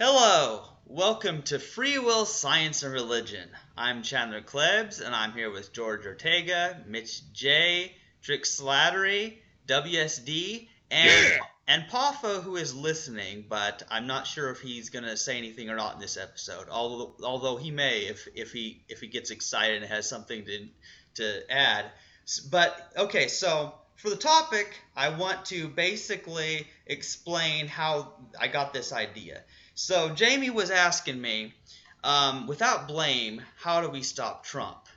Hello, welcome to Free Will, Science, and Religion. I'm Chandler Klebs, and I'm here with George Ortega, Mitch J, Trick Slattery, WSD, and Yeah. and Pafo, who is listening, but I'm not sure if he's gonna say anything or not in this episode. Although although he may if if he if he gets excited and has something to to add. But okay, so for the topic, I want to basically explain how I got this idea. So Jamie was asking me, um, without blame, how do we stop Trump?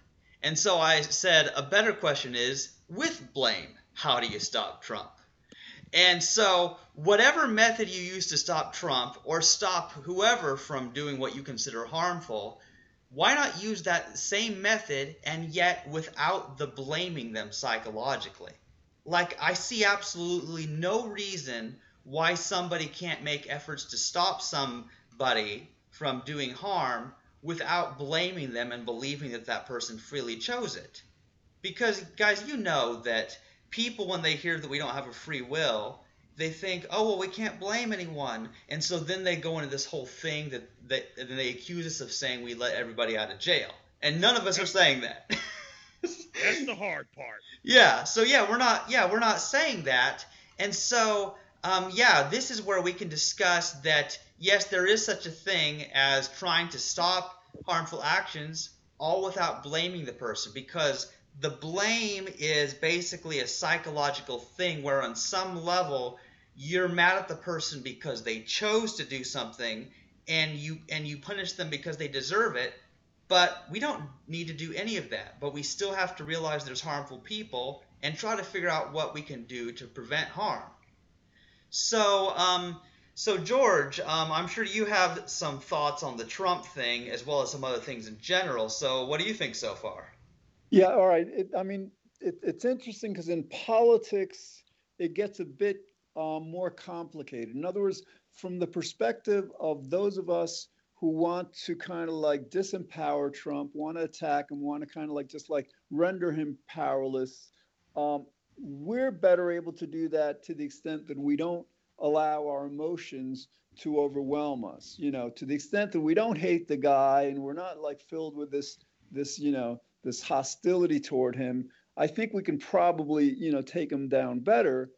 And so I said a better question is, with blame, how do you stop Trump? And so, whatever method you use to stop Trump or stop whoever from doing what you consider harmful, why not use that same method and yet without the blaming them psychologically? Like, I see absolutely no reason why somebody can't make efforts to stop somebody from doing harm without blaming them and believing that that person freely chose it. Because, guys, you know that people, when they hear that we don't have a free will, they think, oh, well, we can't blame anyone. And so then they go into this whole thing that, that and they accuse us of saying we let everybody out of jail. And none of us are saying that. That's the hard part. Yeah. So yeah, we're not. Yeah, we're not saying that. And so, um, yeah, this is where we can discuss that. Yes, there is such a thing as trying to stop harmful actions, all without blaming the person, because the blame is basically a psychological thing where, on some level, you're mad at the person because they chose to do something, and you and you punish them because they deserve it. But we don't need to do any of that. But we still have to realize there's harmful people and try to figure out what we can do to prevent harm. So, um, so George, um, I'm sure you have some thoughts on the Trump thing as well as some other things in general. So, what do you think so far? Yeah, all right. It, I mean, it, it's interesting because in politics, it gets a bit um, more complicated. In other words, from the perspective of those of us who want to kind of like disempower Trump, want to attack him, want to kind of like just like render him powerless, um, we're better able to do that to the extent that we don't allow our emotions to overwhelm us. You know, to the extent that we don't hate the guy and we're not like filled with this this you know this hostility toward him. I think we can probably you know take him down better.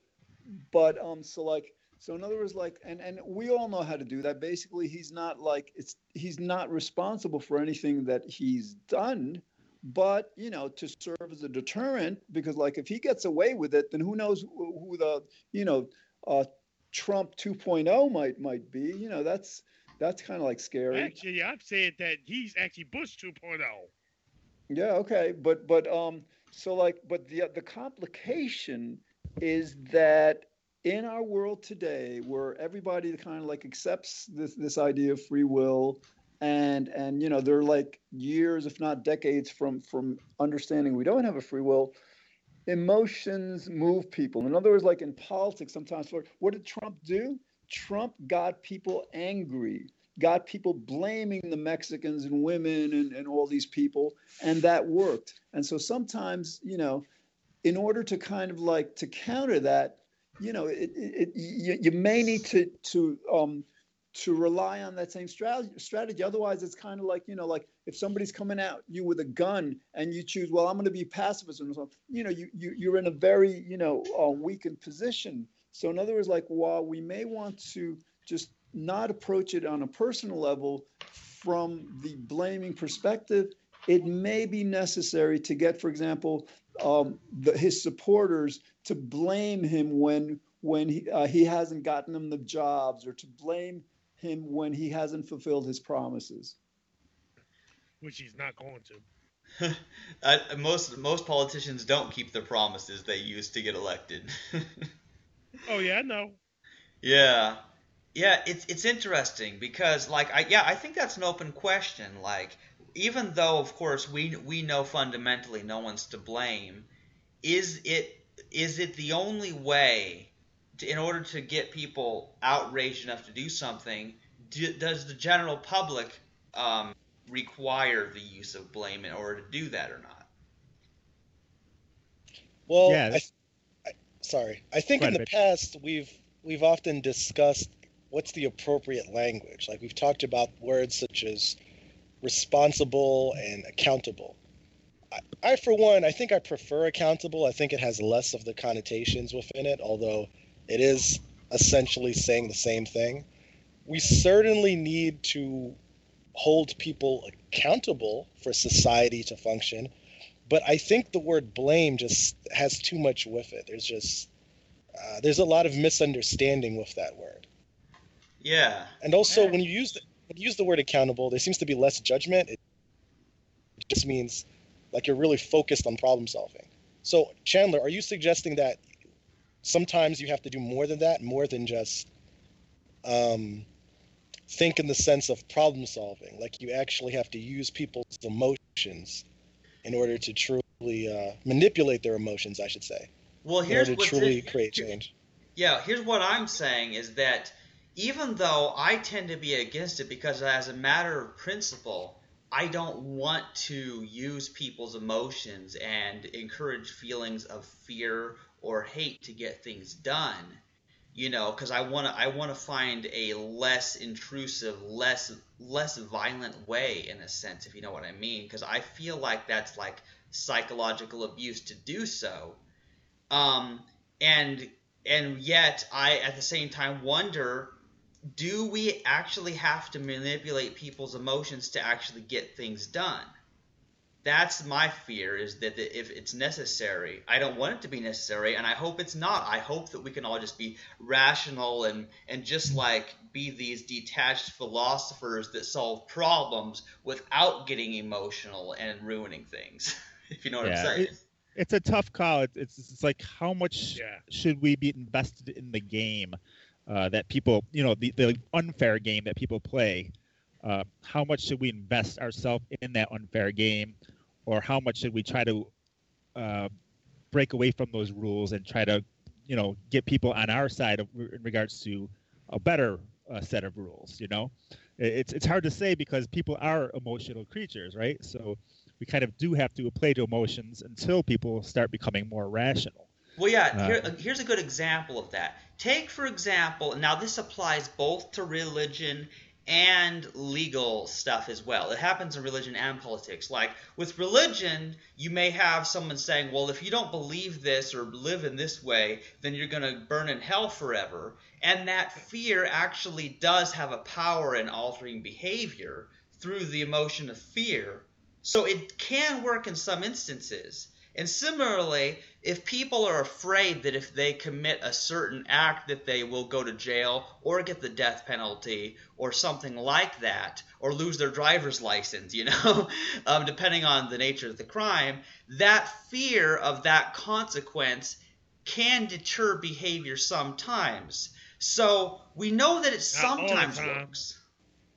But um, so like so in other words, like and and we all know how to do that. Basically, he's not like it's he's not responsible for anything that he's done but you know to serve as a deterrent because like if he gets away with it then who knows who, who the you know uh, trump 2.0 might might be you know that's that's kind of like scary Actually, I'm saying that he's actually Bush oh. 2.0. yeah okay but but um so like but the the complication is that in our world today where everybody kind of like accepts this this idea of free will and and you know they're like years if not decades from from understanding we don't have a free will. Emotions move people. In other words like in politics sometimes what what did trump do? Trump got people angry got people blaming the mexicans and women and, and all these people and that worked. And so sometimes you know in order to kind of like to counter that you know it, it, it you, you may need to to um to rely on that same strategy. Otherwise it's kind of like you know like if somebody's coming at you with a gun and you choose well i'm going to be pacifist or something you know you, you you're in a very you know uh, weakened position. So in other words like while we may want to just not approach it on a personal level from the blaming perspective it may be necessary to get for example um, the, his supporters to blame him when when he, uh, he hasn't gotten them the jobs or to blame him when he hasn't fulfilled his promises. Which he's not going to. uh, most most politicians don't keep the promises they used to get elected. oh yeah, no. Yeah, yeah. It's it's interesting because like I yeah I think that's an open question. Like even though of course we we know fundamentally no one's to blame, is it is it the only way to, in order to get people outraged enough to do something? Do, does the general public um, require the use of blame in order to do that or not? Well, Yeah, I, I, sorry. I think Go in the Mitch. past we've we've often discussed what's the appropriate language? Like we've talked about words such as responsible and accountable. I, I, for one, I think I prefer accountable. I think it has less of the connotations within it, although it is essentially saying the same thing. We certainly need to hold people accountable for society to function, but I think the word blame just has too much with it. There's just uh, there's a lot of misunderstanding with that word. Yeah. And also, yeah. when you use the, when you use the word accountable, there seems to be less judgment. It just means like you're really focused on problem solving. So, Chandler, are you suggesting that sometimes you have to do more than that, more than just um, think in the sense of problem solving? Like you actually have to use people's emotions in order to truly uh, manipulate their emotions, I should say. Well, here's to truly create change. Yeah, here's what I'm saying is that even though I tend to be against it because as a matter of principle, I don't want to use people's emotions and encourage feelings of fear or hate to get things done. You know, because I want to I want to find a less intrusive, less less violent way in a sense, if you know what I mean. Because I feel like that's like psychological abuse to do so. Um, and and yet I at the same time wonder do we actually have to manipulate people's emotions to actually get things done? That's my fear is that if it's necessary, I don't want it to be necessary, and I hope it's not. I hope that we can all just be rational and, and just like be these detached philosophers that solve problems without getting emotional and ruining things. if you know what yeah, I'm saying. It, it's a tough call. It's, it's like how much yeah. should we be invested in the game? uh, that people, you know, the, the unfair game that people play. Uh, how much should we invest ourselves in that unfair game, or how much should we try to uh, break away from those rules and try to, you know, get people on our side of, in regards to a better uh, set of rules? You know, it's it's hard to say because people are emotional creatures, right? So we kind of do have to play to emotions until people start becoming more rational. Well, yeah. Here, uh, here's a good example of that. Take, for example, now this applies both to religion and legal stuff as well. It happens in religion and politics. Like with religion, you may have someone saying, well, if you don't believe this or live in this way, then you're going to burn in hell forever. And that fear actually does have a power in altering behavior through the emotion of fear. So it can work in some instances. And similarly, if people are afraid that if they commit a certain act that they will go to jail or get the death penalty or something like that or lose their driver's license, you know, um, depending on the nature of the crime, that fear of that consequence can deter behavior sometimes. So we know that it sometimes works.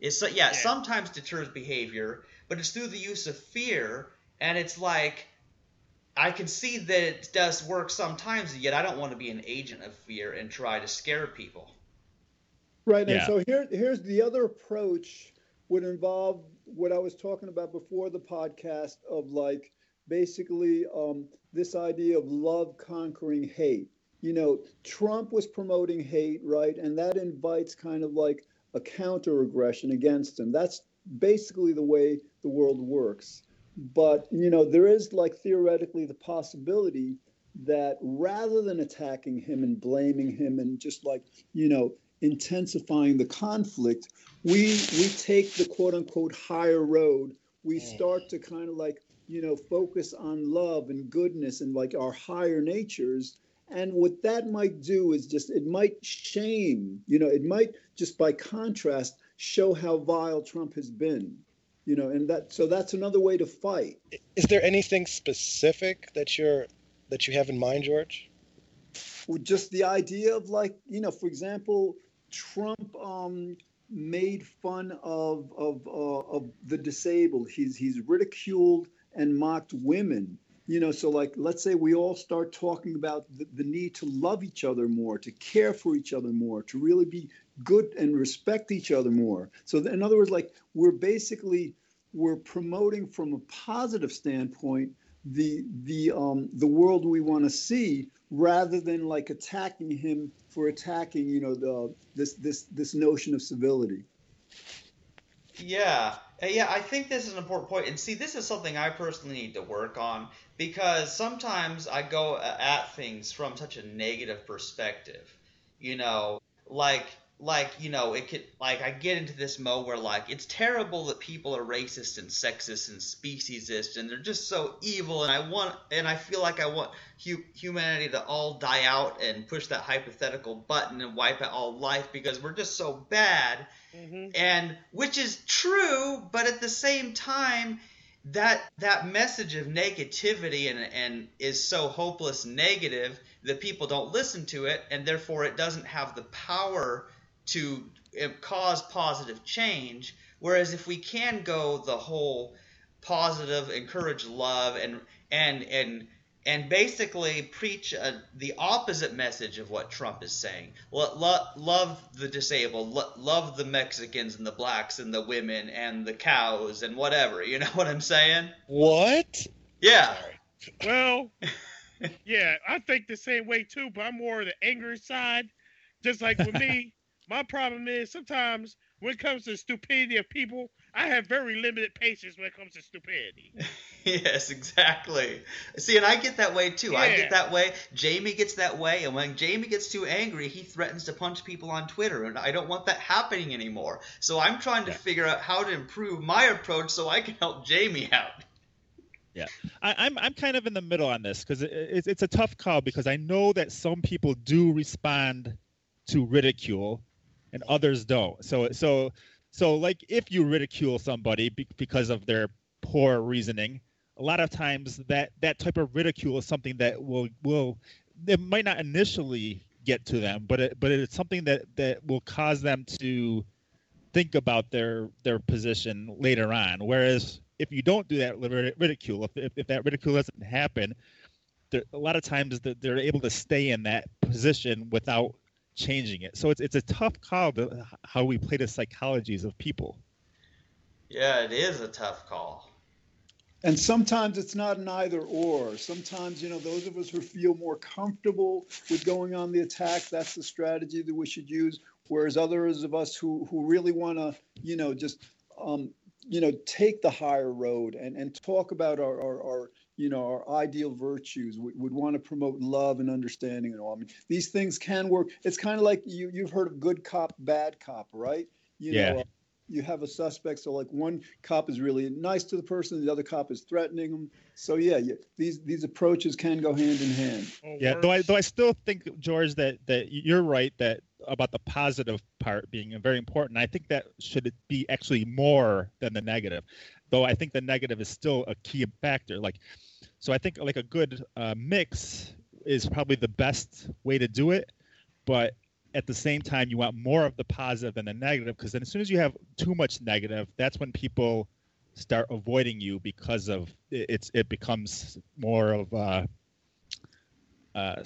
It's yeah, yeah, sometimes deters behavior, but it's through the use of fear, and it's like I can see that it does work sometimes, yet I don't want to be an agent of fear and try to scare people. Right. Yeah. And so here, here's the other approach would involve what I was talking about before the podcast of like basically um, this idea of love conquering hate. You know, Trump was promoting hate, right? And that invites kind of like a counter aggression against him. That's basically the way the world works. But, you know, there is like theoretically the possibility that rather than attacking him and blaming him and just like, you know, intensifying the conflict, we we take the quote unquote higher road. We mm. start to kind of like, you know, focus on love and goodness and like our higher natures. And what that might do is just it might shame, you know, it might just by contrast show how vile Trump has been you know and that so that's another way to fight. Is there anything specific that you're that you have in mind george? Well, just the idea of like you know for example trump um, made fun of of uh, of the disabled. He's he's ridiculed and mocked women you know so like let's say we all start talking about the, the need to love each other more to care for each other more to really be good and respect each other more. So in other words, like we're basically we're promoting from a positive standpoint the the um the world we want to see rather than like attacking him for attacking you know the this this this notion of civility yeah yeah i think this is an important point and see this is something i personally need to work on because sometimes i go uh, at things from such a negative perspective you know like like you know it could like i get into this mode where like it's terrible that people are racist and sexist and speciesist and they're just so evil and i want and i feel like i want hu- humanity to all die out and push that hypothetical button and wipe out all life because we're just so bad mm-hmm. and which is true but at the same time that that message of negativity and and is so hopeless negative that people don't listen to it and therefore it doesn't have the power to eh, cause positive change. Whereas if we can go the whole positive, encourage love, and and and and basically preach a, the opposite message of what Trump is saying. Lo- lo- love the disabled, lo- love the Mexicans and the blacks and the women and the cows and whatever. You know what I'm saying? What? Yeah. Well, yeah, I think the same way too, but I'm more the angry side. Just like with me, my problem is sometimes when it comes to stupidity of people, I have very limited patience when it comes to stupidity. yes, exactly. See, and I get that way too. Yeah. I get that way. Jamie gets that way, and when Jamie gets too angry, he threatens to punch people on Twitter, and I don't want that happening anymore. So I'm trying to yeah. figure out how to improve my approach so I can help Jamie out. Yeah, I, am I'm, I'm kind of in the middle on this because it, it's it's a tough call because I know that some people do respond to ridicule and others don't. So so so like if you ridicule somebody be- because of their poor reasoning, a lot of times that that type of ridicule is something that will will it might not initially get to them, but it, but it's something that that will cause them to think about their their position later on. Whereas if you don't do that ridicule, if, if, if that ridicule doesn't happen, a lot of times they're able to stay in that position without changing it. So it's it's a tough call to how we play the psychologies of people. Yeah, it is a tough call. And sometimes it's not an either or. Sometimes, you know, those of us who feel more comfortable with going on the attack, that's the strategy that we should use. Whereas others of us who who really want to, you know, just um, you know, take the higher road and, and talk about our, our, our you know, our ideal virtues. We would want to promote love and understanding and all. I mean, these things can work. It's kind of like you you've heard of good cop, bad cop, right? You yeah. Know, uh, you have a suspect, so like one cop is really nice to the person, the other cop is threatening them. So yeah, yeah these these approaches can go hand in hand. Oh, yeah, though I though I still think George that that you're right that about the positive part being very important. I think that should be actually more than the negative, though I think the negative is still a key factor. Like so I think like a good uh, mix is probably the best way to do it, but at the same time you want more of the positive than the negative because then as soon as you have too much negative, that's when people start avoiding you because of it's it becomes more of uh, uh,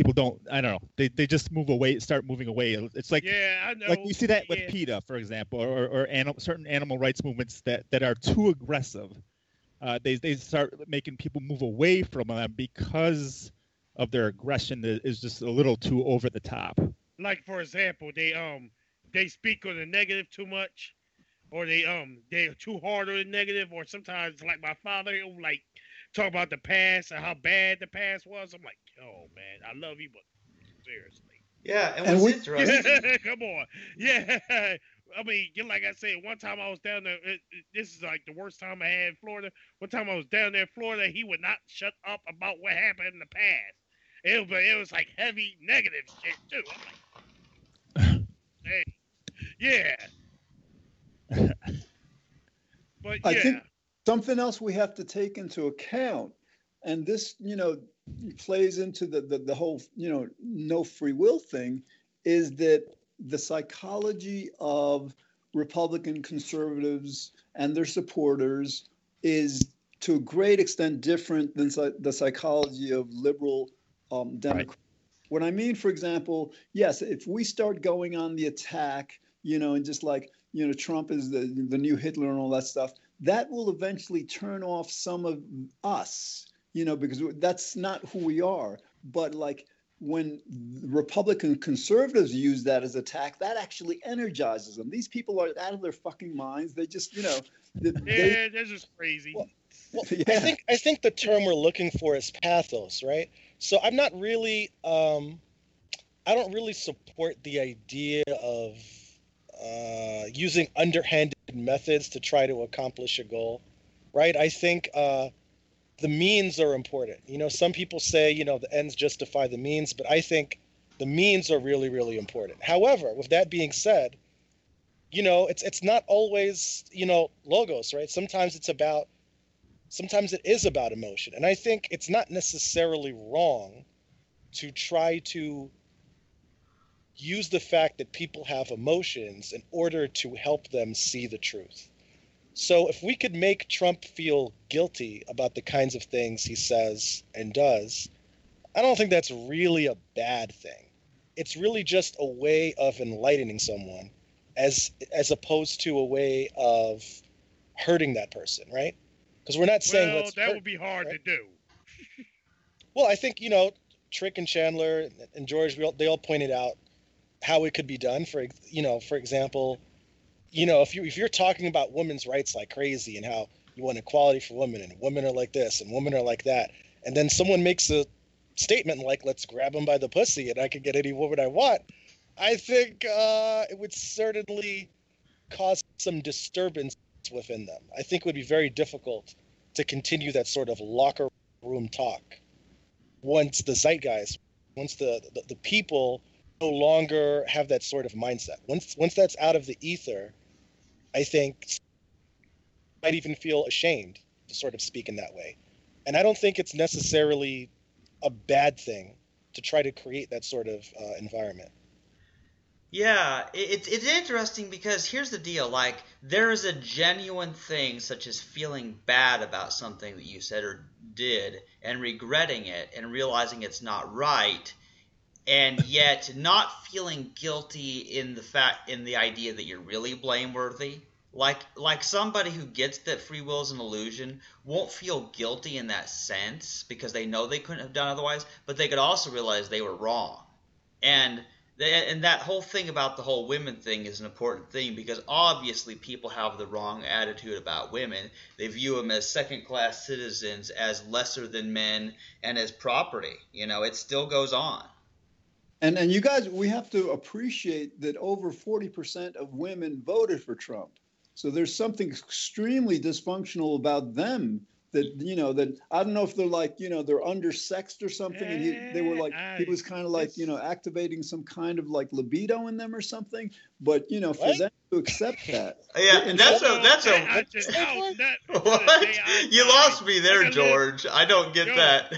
people don't I don't know they, they just move away start moving away. It's like yeah like you see that with PETA for example or or animal, certain animal rights movements that that are too aggressive. Uh, they they start making people move away from them because of their aggression that is just a little too over the top. Like for example, they um they speak on the negative too much, or they um they're too hard on the negative, or sometimes like my father, like talk about the past and how bad the past was. I'm like, oh man, I love you, but seriously. Yeah, and, and what's interesting? Come on, yeah. I mean, like I said, one time I was down there. It, it, this is like the worst time I had in Florida. One time I was down there in Florida, he would not shut up about what happened in the past. It was, it was like heavy negative shit too. I'm like, hey, yeah. but yeah. I think something else we have to take into account, and this, you know, plays into the, the, the whole, you know, no free will thing, is that the psychology of Republican conservatives and their supporters is to a great extent different than the psychology of liberal um, Democrats. Right. What I mean, for example, yes, if we start going on the attack, you know, and just like, you know, Trump is the, the new Hitler and all that stuff, that will eventually turn off some of us, you know, because that's not who we are. But like when Republican conservatives use that as attack, that actually energizes them. These people are out of their fucking minds. They just, you know, they, yeah, they're just crazy. Well, well, yeah. I think I think the term we're looking for is pathos, right? So I'm not really, um, I don't really support the idea of uh, using underhanded methods to try to accomplish a goal, right? I think uh, the means are important. You know, some people say, you know, the ends justify the means, but I think the means are really, really important. However, with that being said, you know, it's it's not always, you know, logos, right? Sometimes it's about sometimes it is about emotion. And I think it's not necessarily wrong to try to use the fact that people have emotions in order to help them see the truth. So if we could make Trump feel guilty about the kinds of things he says and does, I don't think that's really a bad thing. It's really just a way of enlightening someone as as opposed to a way of hurting that person, right? Because we're not saying well, that hurt, would be hard right? to do. well, I think you know Trick and Chandler and George they all pointed out how it could be done. For you know, for example, you know, if you if you're talking about women's rights like crazy and how you want equality for women and women are like this and women are like that, and then someone makes a statement like "Let's grab them by the pussy and I can get any woman I want," I think uh, it would certainly cause some disturbance within them. I think it would be very difficult to continue that sort of locker room talk once the zeitgeist, once the, the, the people longer have that sort of mindset. Once once that's out of the ether, I think might even feel ashamed to sort of speak in that way. And I don't think it's necessarily a bad thing to try to create that sort of uh, environment. Yeah, it's it's interesting because here's the deal: like there is a genuine thing such as feeling bad about something that you said or did, and regretting it, and realizing it's not right, and yet not feeling guilty in the fact in the idea that you're really blameworthy. Like like somebody who gets that free will is an illusion won't feel guilty in that sense because they know they couldn't have done otherwise but they could also realize they were wrong. And and that whole thing about the whole women thing is an important thing because obviously people have the wrong attitude about women. They view them as second class citizens as lesser than men and as property. You know it still goes on and and you guys, we have to appreciate that over 40% of women voted for Trump. So there's something extremely dysfunctional about them that you know that I don't know if they're like you know they're undersexed or something, and he, they were like he was kind of like you know activating some kind of like libido in them or something. But you know for what? them to accept that, yeah, and that's a that's a what you lost me there, George. I don't get that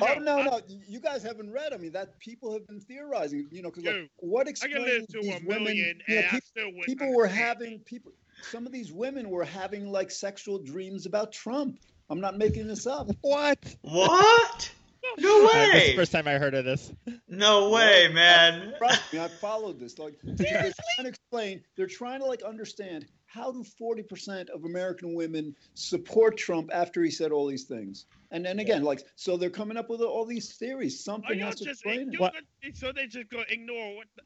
oh no, no, you guys haven't read. I mean, that people have been theorizing. You know, because like, what explains these women? You know, people, people were having people. Some of these women were having like sexual dreams about Trump. I'm not making this up. What? What? No way! Uh, this is the first time I heard of this. No way, man. Trust me, I followed this. Like they're trying to explain. They're trying to like understand how do 40% of American women support Trump after he said all these things? And then again, like, so they're coming up with all these theories. Something has to explain it. So they just go ignore what the,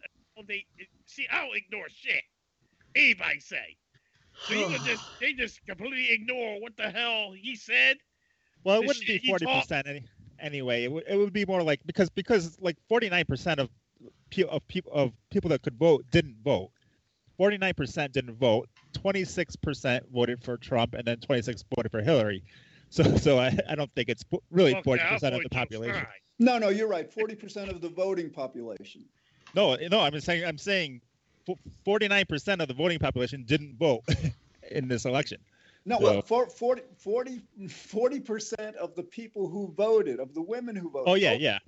they see. I don't ignore shit. Anybody say. So you just they just completely ignore what the hell he said. Well, it wouldn't be forty percent any, anyway. It would it would be more like because because like forty nine percent of of people of people that could vote didn't vote. Forty nine percent didn't vote. 26% voted for Trump and then 26 voted for Hillary. So, so I, I don't think it's really 40% of the population. No, no, you're right. 40% of the voting population. No, no, I'm saying I'm saying 49% of the voting population didn't vote in this election. No, so, well, 40, 40, percent of the people who voted, of the women who voted. Oh yeah, yeah.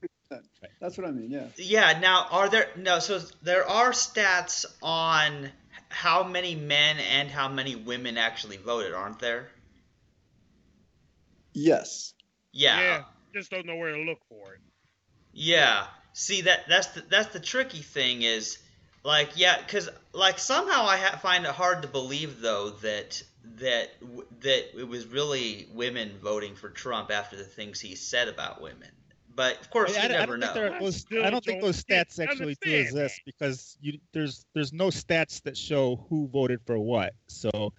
That's what I mean. Yeah. Yeah. Now, are there no? So there are stats on how many men and how many women actually voted, aren't there? Yes. Yeah. Yeah. Just don't know where to look for it. Yeah. See that that's the that's the tricky thing is Like yeah, because like somehow I ha- find it hard to believe though that that that it was really women voting for Trump after the things he said about women. But of course, I, you I, never I know. Think those, I don't think those stats actually do exist because you, there's there's no stats that show who voted for what. So,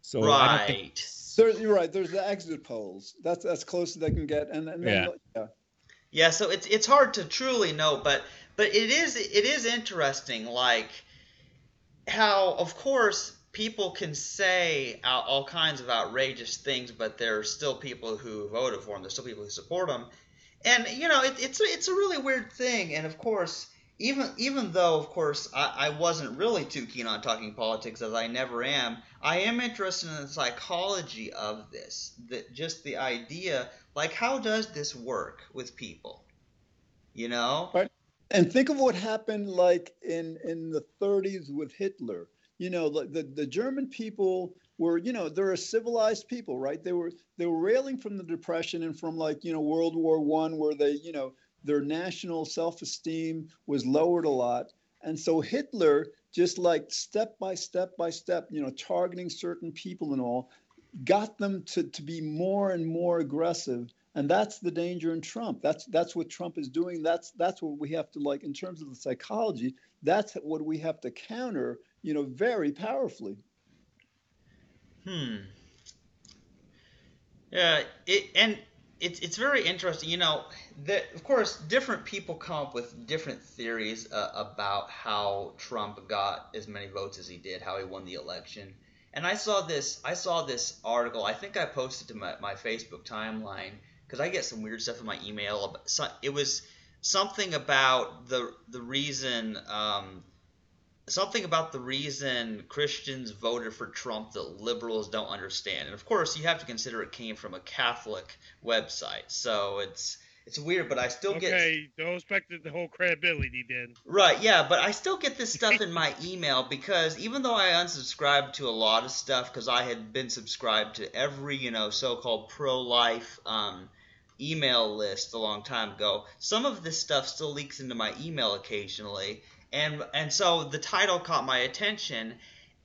so right. Think... There, you're right. There's the exit polls. That's as close as they can get, and, and then, yeah. yeah. Yeah. So it's it's hard to truly know, but but it is it is interesting, like how of course people can say all kinds of outrageous things, but there are still people who voted for him. There's still people who support him and you know it, it's it's a really weird thing. And of course even even though of course I, I wasn't really too keen on talking politics as i never am i am interested in the psychology of this that just the idea like how does this work with people? You know and think of what happened like in in the 30s with hitler. You know the the german people were you know they're a civilized people right? They were they were railing from the depression and from like you know world war one where they you know their national self-esteem was lowered a lot. And so hitler just like step by step by step you know targeting certain people and all got them to, to be more and more aggressive and that's the danger in trump that's that's what trump is doing that's that's what we have to like in terms of the psychology that's what we have to counter you know very powerfully Hmm. Yeah, it and it's it's very interesting. You know, that of course different people come up with different theories uh, about how Trump got as many votes as he did, how he won the election. And I saw this I saw this article. I think I posted to my, my Facebook timeline because I get some weird stuff in my email. It was something about the the reason um, something about the reason Christians voted for Trump that liberals don't understand. And of course, you have to consider it came from a Catholic website. So it's it's weird, but I still okay, get. Okay, don't expect the whole credibility then. Right, yeah, but I still get this stuff in my email because even though I unsubscribed to a lot of stuff because I had been subscribed to every, you know, so called pro life um, email list a long time ago, some of this stuff still leaks into my email occasionally and and so the title caught my attention,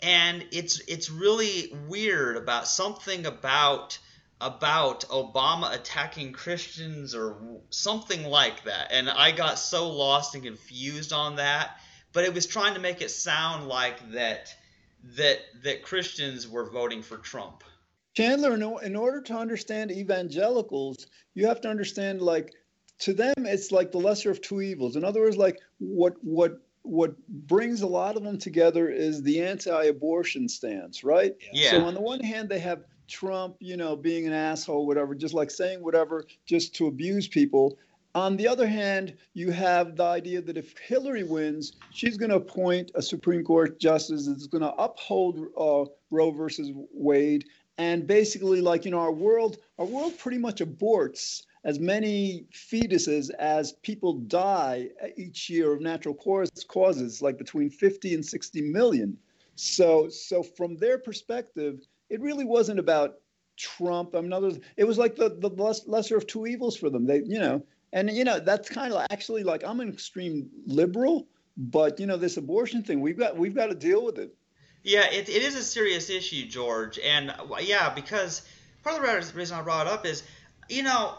and it's it's really weird about something about about Obama attacking Christians or something like that, and I got so lost and confused on that. But it was trying to make it sound like that that that Christians were voting for Trump. Chandler, in order to understand evangelicals, you have to understand like to them it's like the lesser of two evils. In other words, like what what what brings a lot of them together is the anti-abortion stance, right? Yeah. So on the one hand, they have Trump, you know, being an asshole, whatever, just like saying whatever, just to abuse people. On the other hand, you have the idea that if Hillary wins, she's going to appoint a Supreme Court justice that's going to uphold uh, Roe versus Wade, and basically, like you know, our world, our world pretty much aborts as many fetuses as people die each year of natural causes, like between 50 and 60 million. So, so from their perspective, it really wasn't about Trump. I mean, others, it was like the, the lesser of two evils for them. They, you know, and you know that's kind of actually like I'm an extreme liberal, but you know this abortion thing, we've got we've got to deal with it. Yeah, it, it is a serious issue, George, and yeah, because part of the reason I brought it up is you know,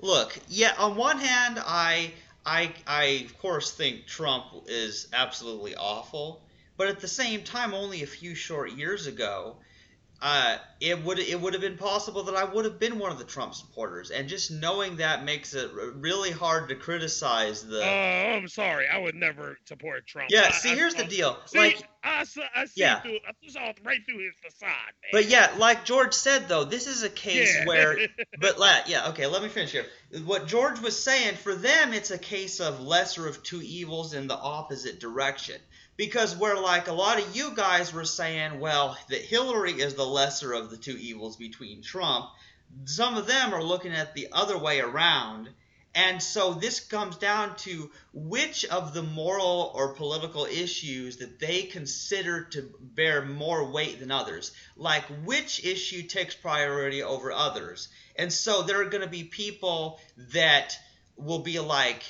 look, yeah, on one hand, I, I, I of course think Trump is absolutely awful, but at the same time, only a few short years ago, uh, it would it would have been possible that I would have been one of the Trump supporters, and just knowing that makes it really hard to criticize the. Oh, I'm sorry, I would never support Trump. Yeah, I, see, I, here's I, the deal. See, like, I, I see yeah. through, I saw right through his facade. Man. But yeah, like George said though, this is a case yeah. where. But let yeah, okay, let me finish here. What George was saying for them, it's a case of lesser of two evils in the opposite direction because where like a lot of you guys were saying, well, that Hillary is the lesser of the two evils between Trump, some of them are looking at the other way around. And so this comes down to which of the moral or political issues that they consider to bear more weight than others. Like which issue takes priority over others. And so there are going to be people that will be like,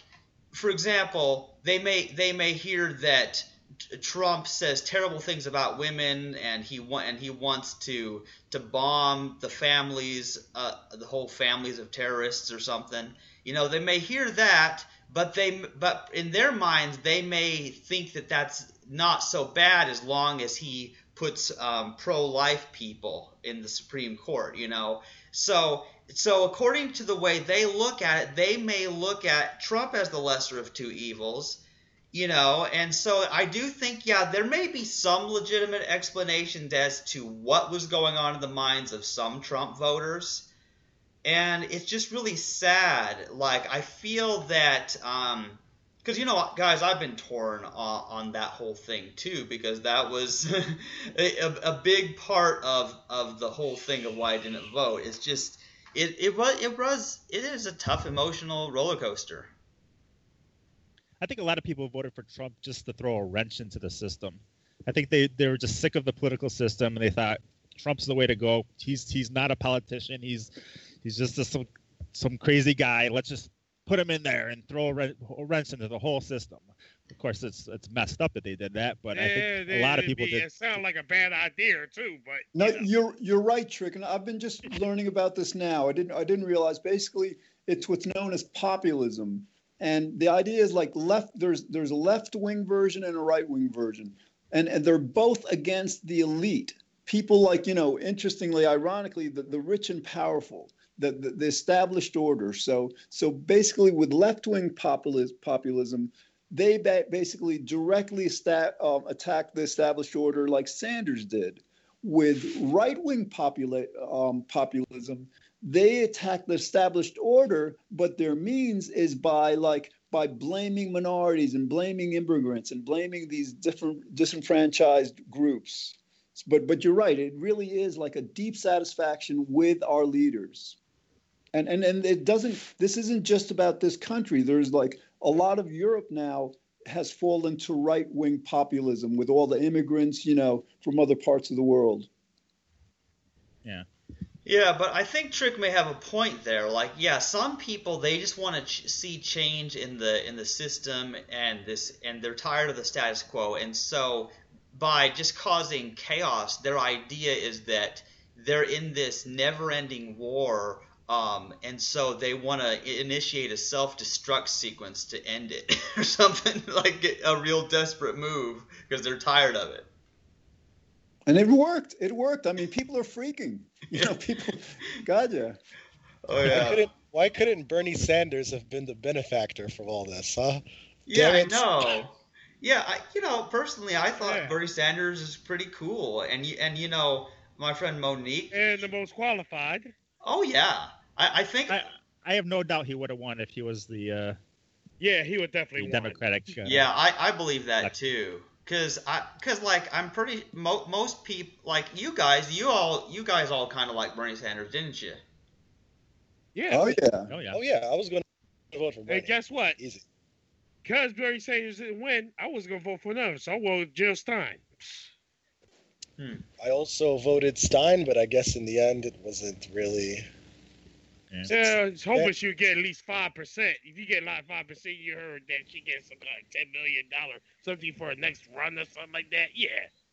for example, they may they may hear that Trump says terrible things about women, and he wa- and he wants to to bomb the families, uh, the whole families of terrorists or something. You know, they may hear that, but they but in their minds they may think that that's not so bad as long as he puts um, pro-life people in the Supreme Court. You know, so so according to the way they look at it, they may look at Trump as the lesser of two evils you know and so i do think yeah there may be some legitimate explanations as to what was going on in the minds of some trump voters. And it's just really sad. Like i feel that um because you know guys i've been torn on, on, that whole thing too because that was a, a, big part of of the whole thing of why i didn't vote. It's just it, it was it was it is a tough emotional roller coaster I think a lot of people voted for Trump just to throw a wrench into the system. I think they, they were just sick of the political system and they thought Trump's the way to go. He's he's not a politician. He's he's just a, some some crazy guy. Let's just put him in there and throw a, wrench into the whole system. Of course, it's it's messed up that they did that, but yeah, I think a lot of people did. It sounds like a bad idea too, but no, you know. you're you're right, Trick, and I've been just learning about this now. I didn't I didn't realize basically it's what's known as populism and the idea is like left there's there's a left wing version and a right wing version. And and they're both against the elite. People like you know interestingly ironically the, the rich and powerful the, the, the established order. So so basically with left wing populism populism they ba- basically directly sta- um, attack the established order like sanders did. With right wing popula- um, populism they attack the established order, but their means is by like by blaming minorities and blaming immigrants and blaming these different disenfranchised groups. But but you're right, it really is like a deep satisfaction with our leaders. And and and it doesn't this isn't just about this country. There's like a lot of Europe now has fallen to right wing populism with all the immigrants, you know, from other parts of the world. Yeah. Yeah, but I think Trick may have a point there. Like, yeah, some people they just want to ch- see change in the in the system and this, and they're tired of the status quo, and so by just causing chaos, their idea is that they're in this never-ending war, um, and so they want to initiate a self-destruct sequence to end it, or something like a real desperate move because they're tired of it. And it worked. It worked. I mean, people are freaking. You know, people. God, yeah. Oh yeah. Why couldn't, why couldn't Bernie Sanders have been the benefactor for all this, huh? Yeah, I know. Yeah, I, you know, personally, I thought yeah. Bernie Sanders is pretty cool, and you and you know, my friend Monique, and the most qualified. Oh yeah, I, I think. I, I have no doubt he would have won if he was the. Uh, yeah, he would definitely. Democratic. Uh, yeah, I, I believe that too. Cause I, cause like I'm pretty mo- most people like you guys, you all, you guys all kind of like Bernie Sanders, didn't you? Yeah. Oh yeah. Oh yeah. Oh yeah. I was going to vote for Bernie. And guess what? Easy. Because Bernie Sanders didn't win, I was going to vote for another. So I voted Jill Stein. Hmm. I also voted Stein, but I guess in the end it wasn't really yeah, hoping she get at least five percent. If you get like five percent, you heard that she gets some of ten million dollar something for a next run or something like that. Yeah.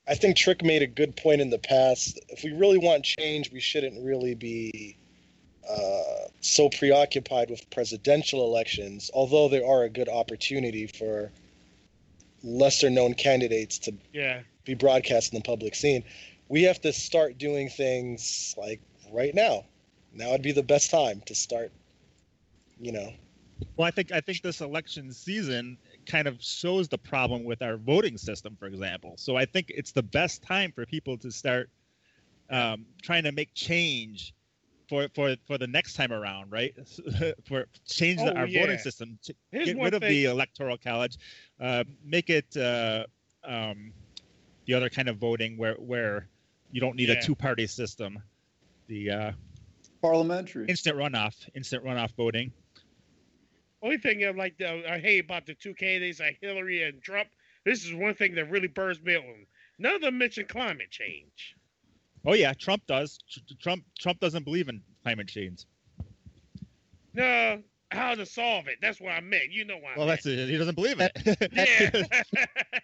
I think Trick made a good point in the past. If we really want change, we shouldn't really be uh, so preoccupied with presidential elections. Although there are a good opportunity for lesser known candidates to yeah. be broadcast in the public scene, we have to start doing things like right now now would be the best time to start. You know. Well, I think I think this election season kind of shows the problem with our voting system, for example. So I think it's the best time for people to start um, trying to make change for for for the next time around, right? for change oh, our yeah. voting system, Here's get rid thing. of the electoral college, uh, make it uh, um, the other kind of voting where where you don't need yeah. a two party system. The uh, parliamentary. Instant runoff, instant runoff voting. Only thing I'm like uh, I hate about the two candidates like Hillary and Trump. This is one thing that really burns me on. None of them mention climate change. Oh yeah, Trump does. Trump Trump doesn't believe in climate change. No, how to solve it. That's what I meant. You know why? Well, that's it. He doesn't believe it. yeah.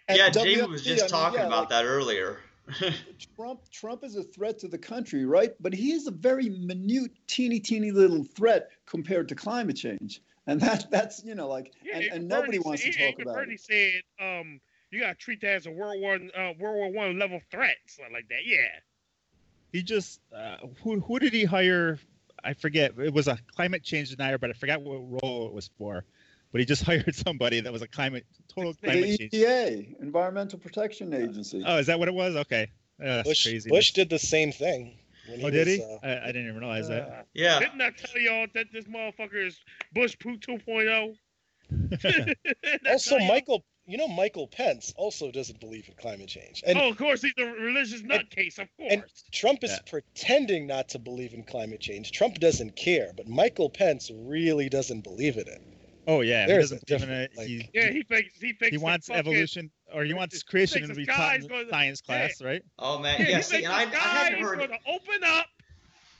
yeah, At Jamie was WFP, just I mean, talking yeah, about like- that earlier. Trump Trump is a threat to the country, right? But he is a very minute, teeny, teeny little threat compared to climate change, and that that's you know like, Yeah, and, and nobody Bernie wants to talk even about Bernie it. said, um, you got to treat that as a World War uh, World War One level threat, something like that. Yeah. he just uh, who who did he hire? I forget. It was a climate change denier, but I forgot what role it was for. But he just hired somebody that was a climate total climate The change. EPA, Environmental Protection Agency. Oh, is that what it was? Okay, Uh, that's Bush, crazy. Bush did the same thing. When Oh, did was, he? uh, I, I didn't even realize that. Uh, Yeah. Didn't I tell y'all that this motherfucker is Bush Poo 2.0? Also. Michael, you know, Michael Pence also doesn't believe in climate change, and oh, of course, he's a religious nutcase, of course. and Trump is Yeah. pretending not to believe in climate change. Trump doesn't care, but Michael Pence really doesn't believe in it. Oh yeah, he There's doesn't a believe in it. difference, He, yeah, he thinks he thinks he wants fucking- evolution, or he he wants thinks creation the to be taught in gonna- science yeah. class, right? Oh man, Yeah, yeah. he See, and I, the I sky hadn't heard. going to open up,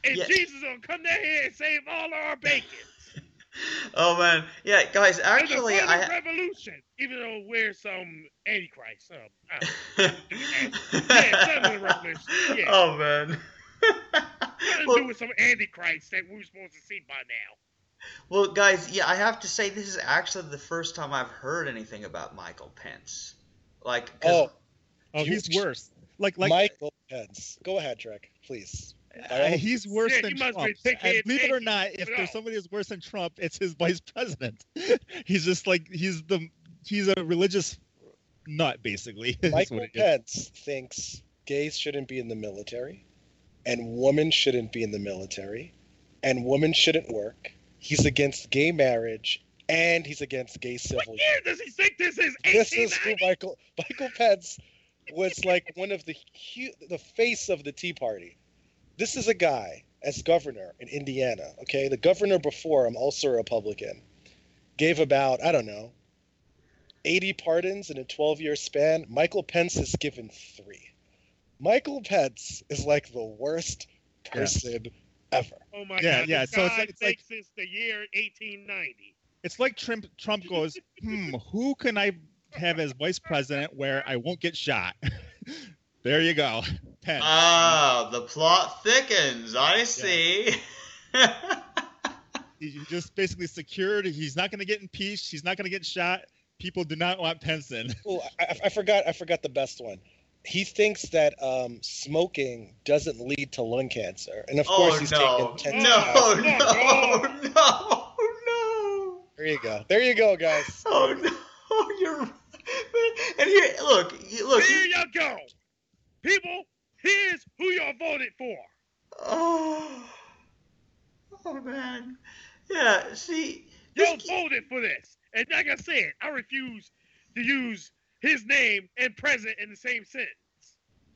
and Yeah. Jesus is going to come down here and save all our bacon. Oh man, yeah, guys. Actually, a final I. revolution, even though we're some antichrist. Um, I yeah, son revolution. Yeah, Oh man. nothing well, to do with some antichrist that we're supposed to see by now. Well, guys, yeah, I have to say this is actually the first time I've heard anything about Michael Pence. Like, Oh, Oh, You- he's worse. Like like Michael Pence. Go ahead, Trick, please. uh, he's worse Yeah, than he Trump. And believe it or not, if No. there's somebody who's worse than Trump, it's his vice president. he's just like he's the he's a religious nut, basically. is Michael what. Pence thinks gays shouldn't be in the military, and women shouldn't be in the military, and women shouldn't work. He's against gay marriage, and he's against gay civil. What civil. year does he think this is? This is who Michael Michael Pence was like one of the hu- the face of the Tea Party. This is a guy as governor in Indiana. Okay, the governor before him, also a Republican, gave about I don't know. 80 pardons in a 12 year span. Michael Pence has given three. Michael Pence is like the worst person ever. Oh my Yeah, God! yeah, This so it's like- it's like- thinks it's the year 1890. It's like Trump. Trump goes, hmm, who can I have as vice president where I won't get shot? there you go, Pence. Ah, the plot thickens. I see. he he just basically secured. He's not going to get impeached. He's not going to get shot. People do not want Pence in. Oh, I, I- I forgot. I forgot the best one. He thinks that um, smoking doesn't lead to lung cancer, and of course oh he's no. taken ten. No, Oh, no, no. no, no. There you go. There you go, guys. Oh no, you're. And here, look, look. Here you- you go, people. Here's who y'all voted for. Oh, oh man, yeah. See, Y'all this, voted for this, and like I said, I refuse to use his name and present in the same sentence.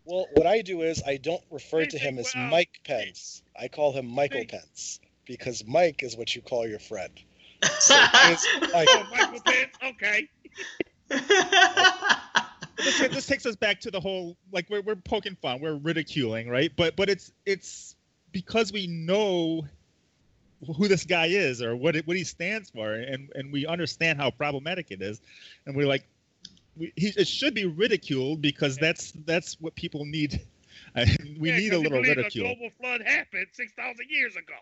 Well, what I do is I don't refer They to think, him as well, Mike Pence. I call him Michael They- Pence because Mike is what you call your friend. So it's Mike. Oh, Michael Pence. Okay. this, this takes us back to the whole like we're, we're poking fun we're ridiculing right but but it's it's because we know who this guy is or what it, what he stands for and and we understand how problematic it is and we're like we, he, it should be ridiculed because that's that's what people need I, we Yeah, need 'cause a you little believe ridicule A global flood happened six thousand years ago.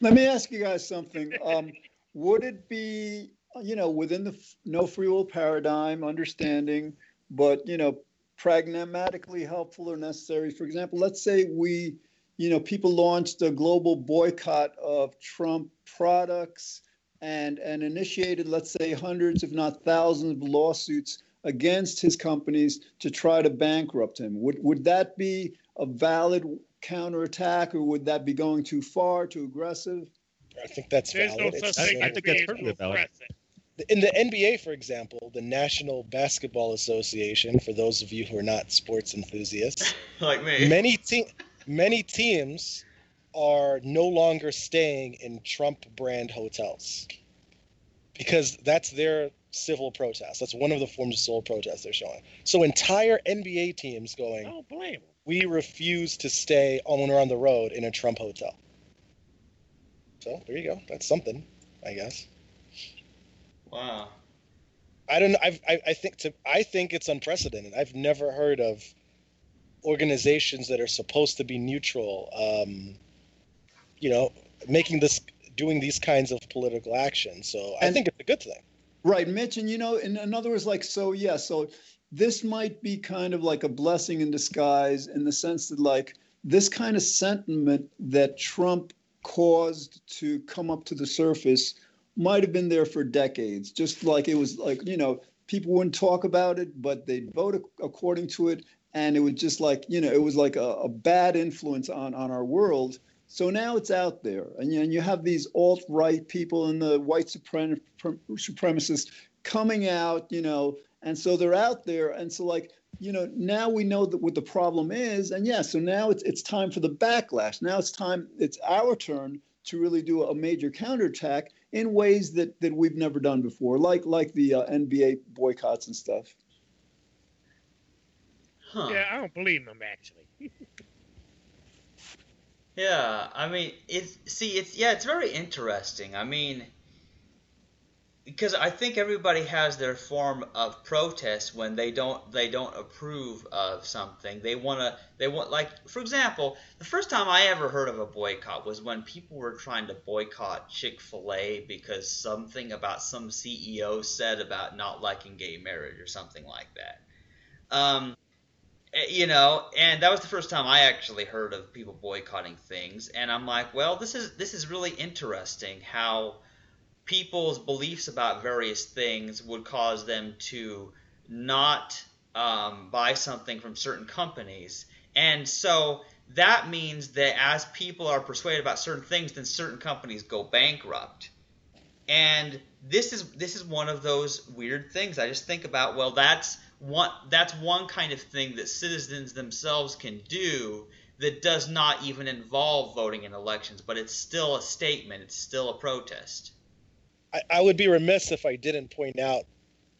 Let me ask you guys something. Um, would it be, you know, within the f- no free will paradigm, understanding, but, you know, pragmatically helpful or necessary? For example, let's say we, you know, people launched a global boycott of Trump products and, and initiated, let's say, hundreds, if not thousands of lawsuits against his companies to try to bankrupt him. Would, would that be a valid counterattack or would that be going too far, too aggressive? I think that's There's valid. such It's, thing I think that's perfectly valid. in the NBA, for example, the National Basketball Association, for those of you who are not sports enthusiasts, like me. many te- many teams are no longer staying in Trump brand hotels because that's their civil protest. That's one of the forms of civil protest they're showing. So entire NBA teams going, don't blame him. we refuse to stay on when we're on the road in a Trump hotel. So there you go. That's something. I guess. Wow. I don't know. I've, I, I think to I think it's unprecedented. I've never heard of organizations that are supposed to be neutral, um, you know, making this doing these kinds of political action. So I And- think it's a good thing. Right, Mitch, and you know, in, in other words, like, so yeah, so this might be kind of like a blessing in disguise in the sense that, like, this kind of sentiment that Trump caused to come up to the surface might have been there for decades. Just like it was like, you know, people wouldn't talk about it, but they'd vote according to it. And it was just like, you know, it was like a, a bad influence on, on our world. So now it's out there, and you, and you have these alt right people and the white suprem- supremacists coming out, you know, and so they're out there, and so like you know now we know that what the problem is, and yeah, so now it's it's time for the backlash. Now it's time, it's our turn to really do a major counterattack in ways that that we've never done before, like like the uh, NBA boycotts and stuff. Huh. Yeah, I don't believe them actually. Yeah, I mean, it's see, it's yeah, it's very interesting. I mean, because I think everybody has their form of protest when they don't they don't approve of something. They want to they want like for example, the first time I ever heard of a boycott was when people were trying to boycott Chick-fil-A because something about some CEO said about not liking gay marriage or something like that. Um, you know, and that was the first time I actually heard of people boycotting things, and I'm like, well, this is this is really interesting how people's beliefs about various things would cause them to not um, buy something from certain companies, and so that means that as people are persuaded about certain things, then certain companies go bankrupt. And this is this is one of those weird things. I just think about well, that's one that's one kind of thing that citizens themselves can do that does not even involve voting in elections, but it's still a statement. It's still a protest. I, I would be remiss if I didn't point out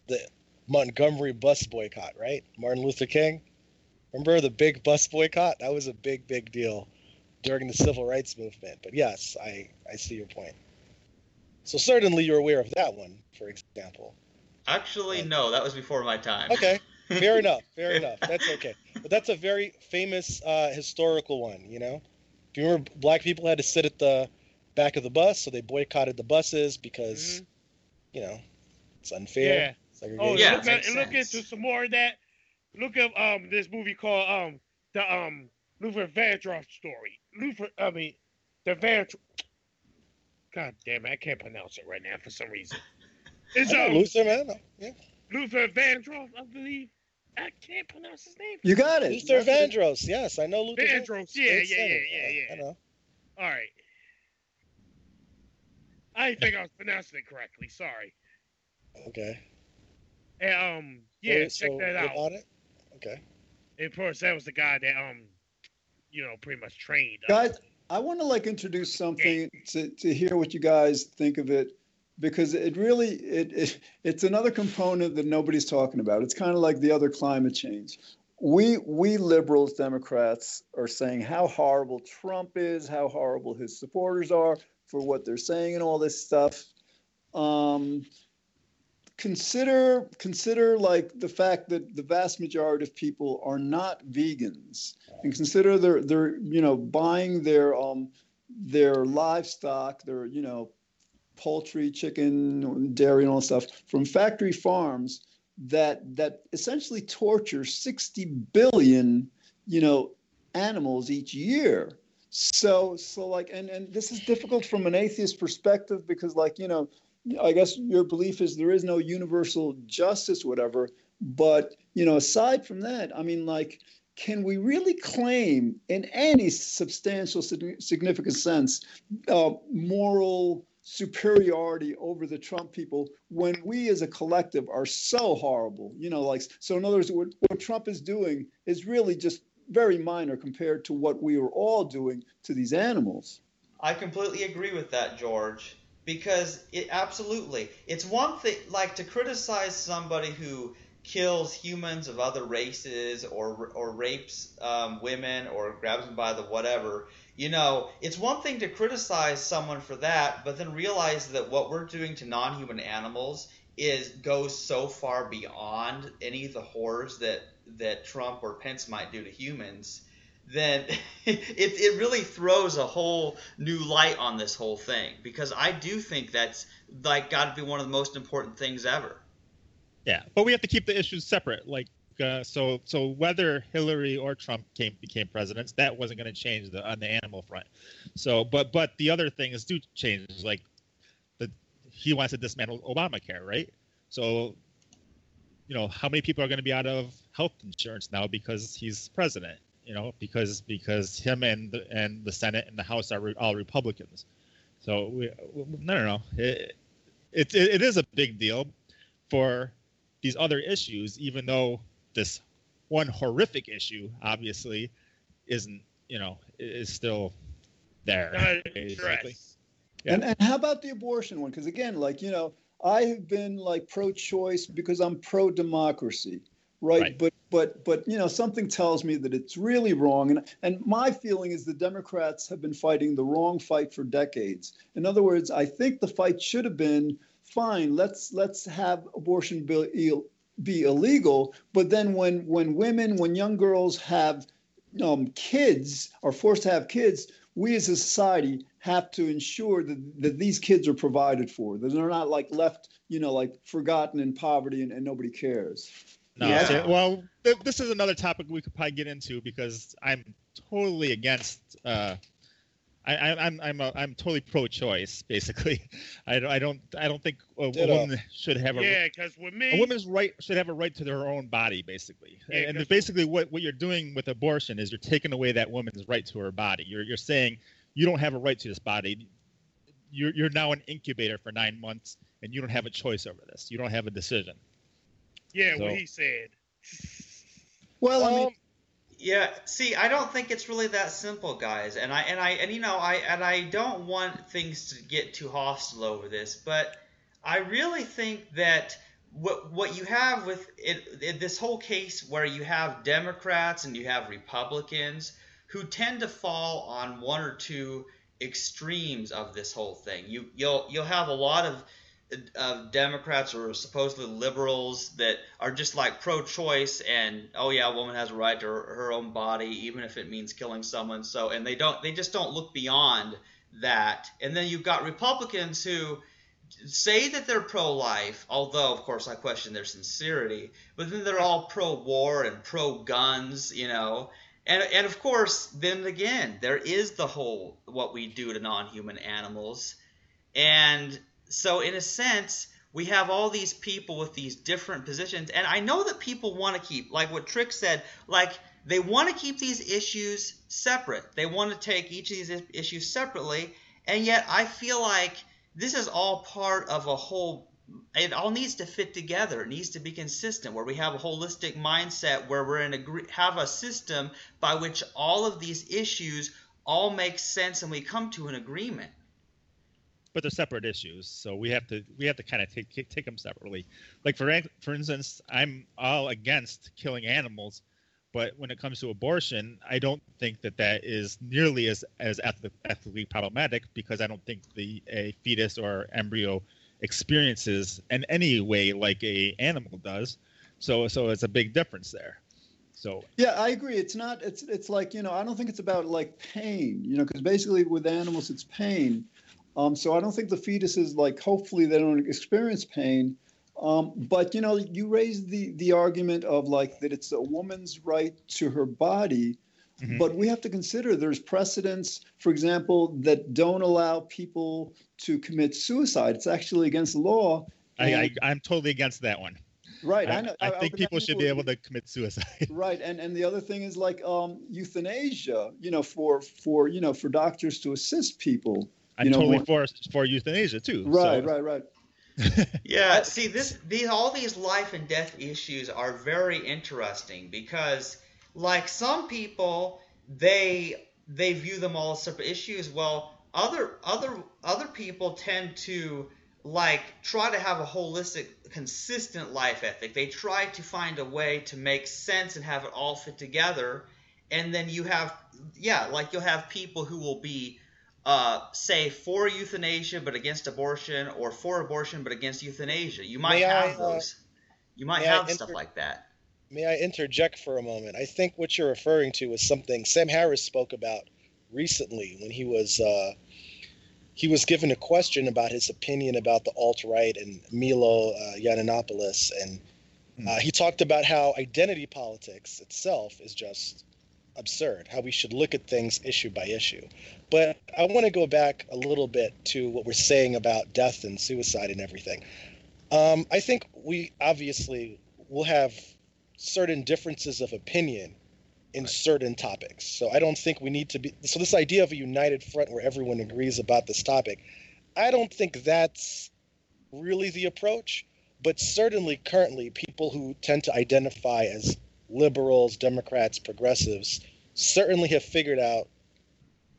the Montgomery bus boycott, right? Martin Luther King. Remember the big bus boycott? That was a big, big deal during the civil rights movement. But yes, I, I see your point. So certainly you're aware of that one, for example. Actually, no, that was before my time. Okay, fair enough, fair enough. That's okay. But that's a very famous uh, historical one, you know? Do you remember black people had to sit at the back of the bus, so they boycotted the buses because, Mhm. you know, it's unfair. Yeah. segregation. Oh, Yeah, look, at, look into some more of that. Look up um this movie called um the um Luther Vandross story. Luther, I mean, the Vandross. God damn it, I can't pronounce it right now for some reason. It's I know um, Luther, man. Yeah. Luther Vandross, I believe. I can't pronounce his name. You got it. Luther That's it. Vandross. Yes, I know Luther Vandross, yeah, Great yeah, singer. yeah, yeah, I know. All right. I didn't think I was pronouncing it correctly. Sorry. Okay. And, um, yeah, So- check so that out. About it? Okay. And of course, that was the guy that um, you know, pretty much trained. uh, guys i want to like introduce something to, to hear what you guys think of it because it really it, it it's another component that nobody's talking about. It's kind of like the other climate change. We we liberals democrats are saying how horrible trump is how horrible his supporters are for what they're saying and all this stuff. Um, consider consider like the fact that the vast majority of people are not vegans and consider they're they're you know buying their um their livestock their you know poultry chicken dairy and all stuff from factory farms that that essentially torture 60 billion you know animals each year so so like and and this is difficult from an atheist perspective because like you know I guess your belief is there is no universal justice, whatever. But you know, aside from that, I mean, like, can we really claim, in any substantial, significant sense, uh, moral superiority over the Trump people when we, as a collective, are so horrible? You know, like, so in other words, what, what Trump is doing is really just very minor compared to what we are all doing to these animals. I completely agree with that, George. Because it absolutely, it's one thing like to criticize somebody who kills humans of other races or or rapes um, women or grabs them by the whatever, you know, it's one thing to criticize someone for that, but then realize that what we're doing to non-human animals is goes so far beyond any of the horrors that that Trump or Pence might do to humans, then it it really throws a whole new light on this whole thing because I do think that's like got to be one of the most important things ever. Yeah, but we have to keep the issues separate. Like, uh, so so whether Hillary or Trump came became presidents, that wasn't going to change the on the animal front. So, but but the other things do change. Like, the he wants to dismantle Obamacare, right? So, you know, how many people are going to be out of health insurance now because he's president? You know, because because him and the, and the Senate and the House are re- all Republicans. So we, no, no, no. It, it, it is a big deal for these other issues, even though this one horrific issue obviously isn't, you know, is still there. Basically. Yeah. And and how about the abortion one? Because again, like you know, I have been like pro-choice because I'm pro-democracy, right? right? But but but you know, something tells me that it's really wrong. And and my feeling is the Democrats have been fighting the wrong fight for decades. In other words, I think the fight should have been fine, let's let's have abortion be, be illegal. But then when when women, when young girls have um, kids, are forced to have kids, we as a society have to ensure that, that these kids are provided for, that they're not like left, you know, like forgotten in poverty and, and nobody cares. No, yeah. well, th- this is another topic we could probably get into because I'm totally against uh, I, am I'm I'm a, I'm totally pro-choice. Basically, I don't I don't I don't think a, a woman should have a yeah because with me a woman's right should have a right to their own body. Basically, yeah, and basically what what you're doing with abortion is you're taking away that woman's right to her body. You're you're saying you don't have a right to this body. You're you're now an incubator for nine months, and you don't have a choice over this. You don't have a decision. Yeah, so, what he said. Well, I mean, um, yeah, see, I don't think it's really that simple, guys. And I and I and you know, I and I don't want things to get too hostile over this, but I really think that what what you have with it, it, this whole case where you have Democrats and you have Republicans who tend to fall on one or two extremes of this whole thing. You you'll you'll have a lot of of Democrats or supposedly liberals that are just like pro-choice and oh yeah, a woman has a right to her, her, own body even if it means killing someone. So and they don't they just don't look beyond that. And then you've got Republicans who say that they're pro-life, although of course I question their sincerity. But then they're all pro-war and pro-guns, you know. And, and of course, then again, there is the whole what we do to non-human animals, and so in a sense, we have all these people with these different positions, and I know that people want to keep, like what Trick said, like they want to keep these issues separate. They want to take each of these issues separately, and yet I feel like this is all part of a whole it all needs to fit together. It needs to be consistent, where we have a holistic mindset, where we're in a have a system by which all of these issues all make sense and we come to an agreement but they're separate issues. So we have to we have to kind of take take them separately. Like for for instance, I'm all against killing animals, but when it comes to abortion, I don't think that that is nearly as as ethically problematic because I don't think the a fetus or embryo experiences in any way like a animal does. So so it's a big difference there. So yeah, I agree. It's not. It's it's like you know. I don't think it's about like pain. You know, because basically with animals, it's pain. Um, so I don't think the fetuses, like, hopefully they don't experience pain. Um, but you know, you raised the the argument of like that it's a woman's right to her body, mm-hmm. but we have to consider there's precedents, for example, that don't allow people to commit suicide. It's actually against the law. I, I am totally against that one. Right, I, I, I think people should be able to commit suicide. Right, and and the other thing is like um, euthanasia. You know, for for you know for doctors to assist people. I'm totally more... for for euthanasia too. Right, so. right, right. yeah, see this these all these life and death issues are very interesting because like some people they they view them all as separate issues. Well, other other other people tend to like try to have a holistic, consistent life ethic. They try to find a way to make sense and have it all fit together. And then you have, yeah, like you'll have people who will be, uh, say, for euthanasia but against abortion, or for abortion but against euthanasia. You might May I, have uh, those. You might may I have stuff like that. May I interject for a moment? I think what you're referring to is something Sam Harris spoke about recently when he was uh, he was given a question about his opinion about the alt right and Milo uh, Yiannopoulos, and uh, he talked about how identity politics itself is just absurd. How we should look at things issue by issue. But I want to go back a little bit to what we're saying about death and suicide and everything. Um, I think we obviously will have certain differences of opinion in certain topics. So I don't think we need to be. So this idea of a united front where everyone agrees about this topic, I don't think that's really the approach. But certainly, currently, people who tend to identify as liberals, Democrats, progressives, certainly have figured out,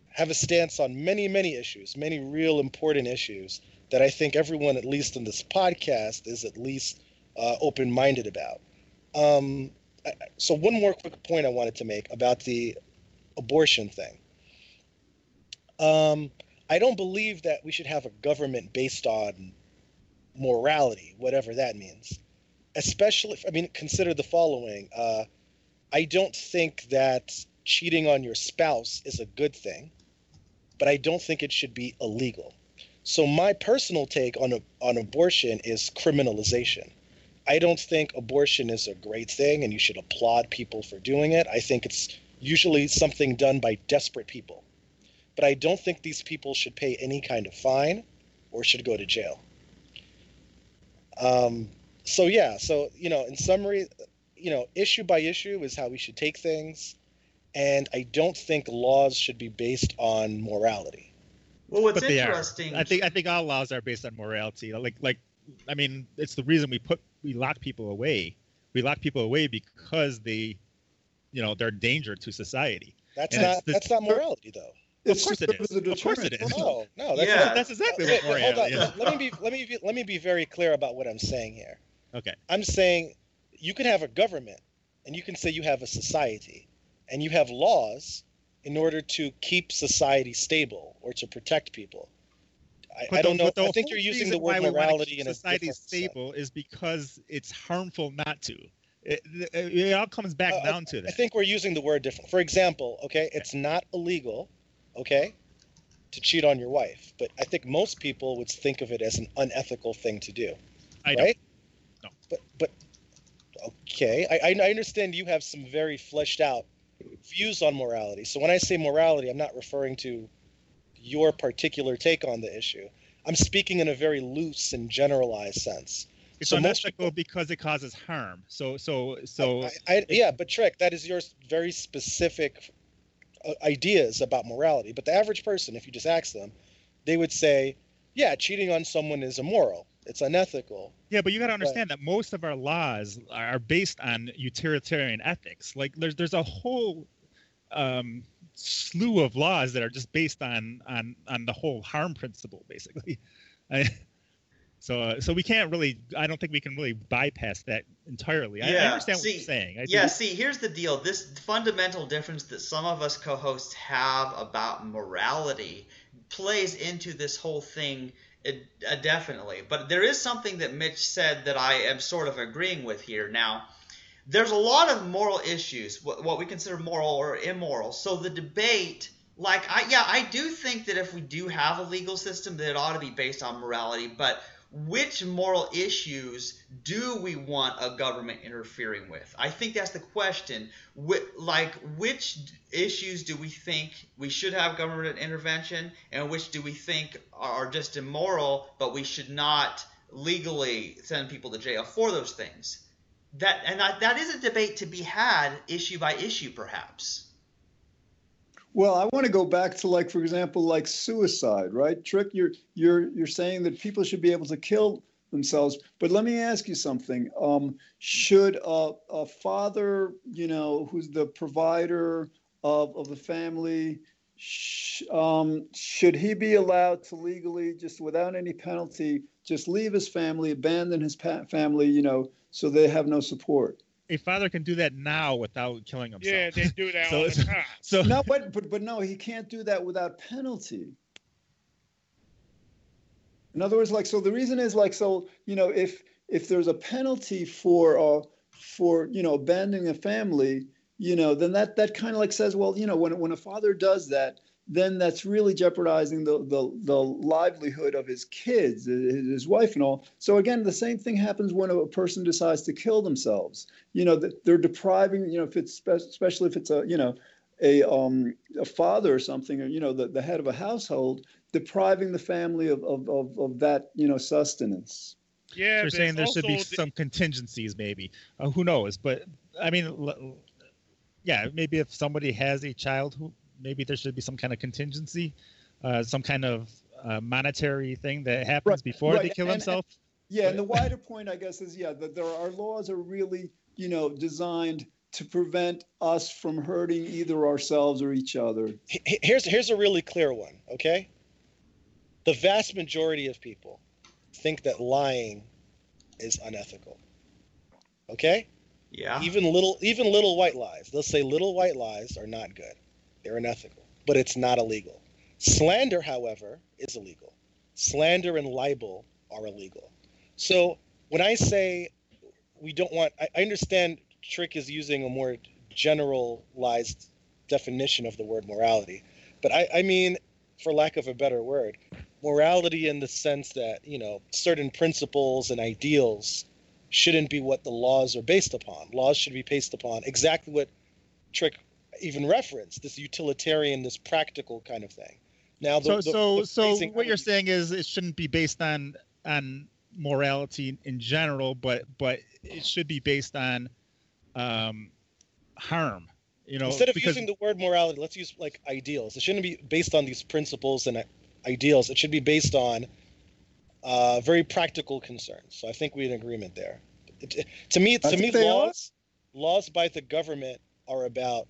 have a stance on many, many issues, many real important issues that I think everyone, at least in this podcast, is at least uh, open minded about. Um, so, one more quick point I wanted to make about the abortion thing. Um, I don't believe that we should have a government based on morality, whatever that means. Especially, I mean, consider the following. Uh, I don't think that cheating on your spouse is a good thing, but I don't think it should be illegal. So my personal take on on abortion is criminalization. I don't think abortion is a great thing and you should applaud people for doing it. I think it's usually something done by desperate people. But I don't think these people should pay any kind of fine or should go to jail. Um, so yeah, so you know, in summary, you know, issue by issue is how we should take things, and I don't think laws should be based on morality. Well, what's but they are. interesting. I think I think all laws are based on morality. Like like I mean, it's the reason we put we lock people away. We lock people away because they, you know, they're danger to society. That's And not the- that's not morality though. Of course it serves is. a Of course it is. No, no, that's Yeah. not, That's exactly Wait, what wait, hold on. is. Let me be let me be let me be very clear about what I'm saying here. Okay. I'm saying you can have a government and you can say you have a society and you have laws in order to keep society stable or to protect people. I, But I don't know. the I think you're using the word morality in a society different sense. stable is because it's harmful not to. It, it, it all comes back Uh, down to that. I think we're using the word different. For example, okay, it's not illegal, okay, to cheat on your wife, but I think most people would think of it as an unethical thing to do. I don't. No. But but okay, I I I understand you have some very fleshed out views on morality. So when I say morality, I'm not referring to your particular take on the issue. I'm speaking in a very loose and generalized sense. It's so unethical because it causes harm. So so so I, I, yeah, but Trick, that is your very specific uh, ideas about morality. But the average person, if you just ask them, they would say, "Yeah, cheating on someone is immoral. It's unethical." Yeah, but you got to understand that most of our laws are based on utilitarian ethics. Like there's there's a whole um, slew of laws that are just based on on on the whole harm principle, basically. I, so uh, so we can't really. I don't think we can really bypass that entirely. I, I understand see, what you're saying. I do. Yeah, see, here's the deal. This fundamental difference that some of us co hosts have about morality plays into this whole thing uh, uh, definitely. But there is something that Mitch said that I am sort of agreeing with here. Now, there's a lot of moral issues, what, what we consider moral or immoral. So the debate. Like I yeah I do think that if we do have a legal system that it ought to be based on morality but which moral issues do we want a government interfering with? I think that's the question. Wh- like, which issues do we think we should have government intervention, and which do we think are just immoral, but we should not legally send people to jail for those things? That and that is a debate to be had, issue by issue, perhaps. Well, I want to go back to like, for example, like suicide, right? Trick, you're you're you're saying that people should be able to kill themselves, but let me ask you something. Um, should a, a father, you know, who's the provider of of the family, sh- um, should he be allowed to legally, just without any penalty, just leave his family, abandon his pa- family, you know, so they have no support? A father can do that now without killing himself. Yeah, they do that So all the time. So No, but, but but no, he can't do that without penalty. In other words, like so, the reason is like so, you know, if if there's a penalty for uh for you know abandoning a family, you know, then that that kind of like says, well, you know, when when a father does that, then that's really jeopardizing the the the livelihood of his kids, his, his wife, and all. So again, the same thing happens when a person decides to kill themselves. You know, that they're depriving, you know, if it's especially if it's a you know a um a father or something or you know the, the head of a household depriving the family of of, of, of that you know sustenance Yeah, you're but saying there should be the- some contingencies, maybe. Uh, who knows? But I mean, l- yeah, maybe if somebody has a child, who maybe there should be some kind of contingency, uh, some kind of uh, monetary thing that happens Right, before they kill and- and- themselves. yeah and the wider point i guess is yeah that there our laws are really you know designed to prevent us from hurting either ourselves or each other H- h- Here's here's a really clear one. Okay, the vast majority of people think that lying is unethical. Okay, Yeah. even little even little white lies. They'll say little white lies are not good. They're unethical, but it's not illegal. Slander, however, is illegal. Slander and libel are illegal. So when I say we don't want, I, I understand Trick is using a more generalized definition of the word morality, but I, I mean, for lack of a better word, morality in the sense that you know certain principles and ideals shouldn't be what the laws are based upon. Laws should be based upon exactly what Trick even reference this utilitarian, this practical kind of thing. Now, the, so, the- so, the so, phrasing I what you're saying is it shouldn't be based on on morality in general, but but it should be based on um, harm. You know, instead of because using the word morality, let's use like ideals. It shouldn't be based on these principles and uh, ideals. It should be based on uh, very practical concerns. So I think we're in agreement there. It, it- to me, to me, think they are. laws laws by the government are about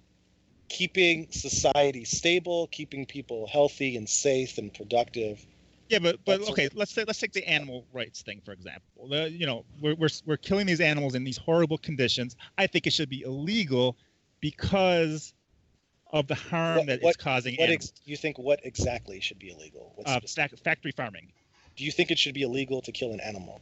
keeping society stable, keeping people healthy and safe and productive. Yeah, but but That's okay, okay. let's say let's take the animal rights thing for example. The, you know, we're, we're we're killing these animals in these horrible conditions. I think it should be illegal because of the harm What- that what- it's causing. What animals. ex- you think? What exactly should be illegal? What's uh, specific? fac- factory farming. Do you think it should be illegal to kill an animal?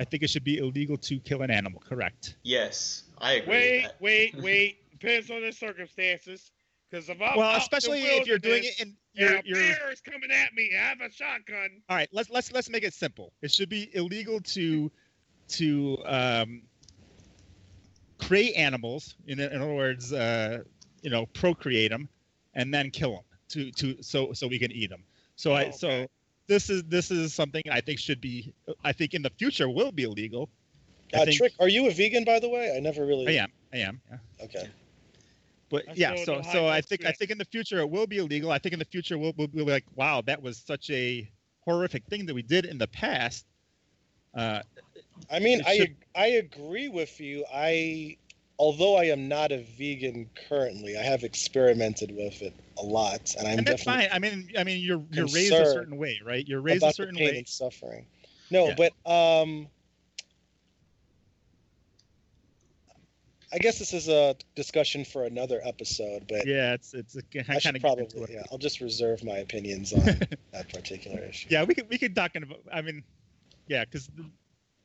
I think it should be illegal to kill an animal. Correct. Yes, I agree. Wait, with that. wait, wait. Depends on the circumstances. Because if I'm well, out in the especially if you're doing it and you're, you're bear is coming at me, I have a shotgun. all right. Let's let's let's make it simple. It should be illegal to to um, create animals. In, in other words, uh, you know, procreate them and then kill them to to so so we can eat them. So I Oh, so this is this is something I think should be I think in the future will be illegal. Uh, think Trick, are you a vegan, by the way? I never really. I am I am. Yeah. Okay. But I yeah, so so I think I think in the future it will be illegal. I think in the future we'll, we'll be like, wow, that was such a horrific thing that we did in the past. Uh, I mean, It I should- I agree with you. I, although I am not a vegan currently, I have experimented with it a lot, and I'm and that's definitely fine. I mean, I mean, you're you're raised a certain way, right? You're raised a about the certain pain way. and suffering. No, Yeah. but um, I guess this is a discussion for another episode. But Yeah, it's it's a, I kind should of probably, yeah, I'll just reserve my opinions on that particular issue. Yeah, we could we could talk about. I mean, yeah, because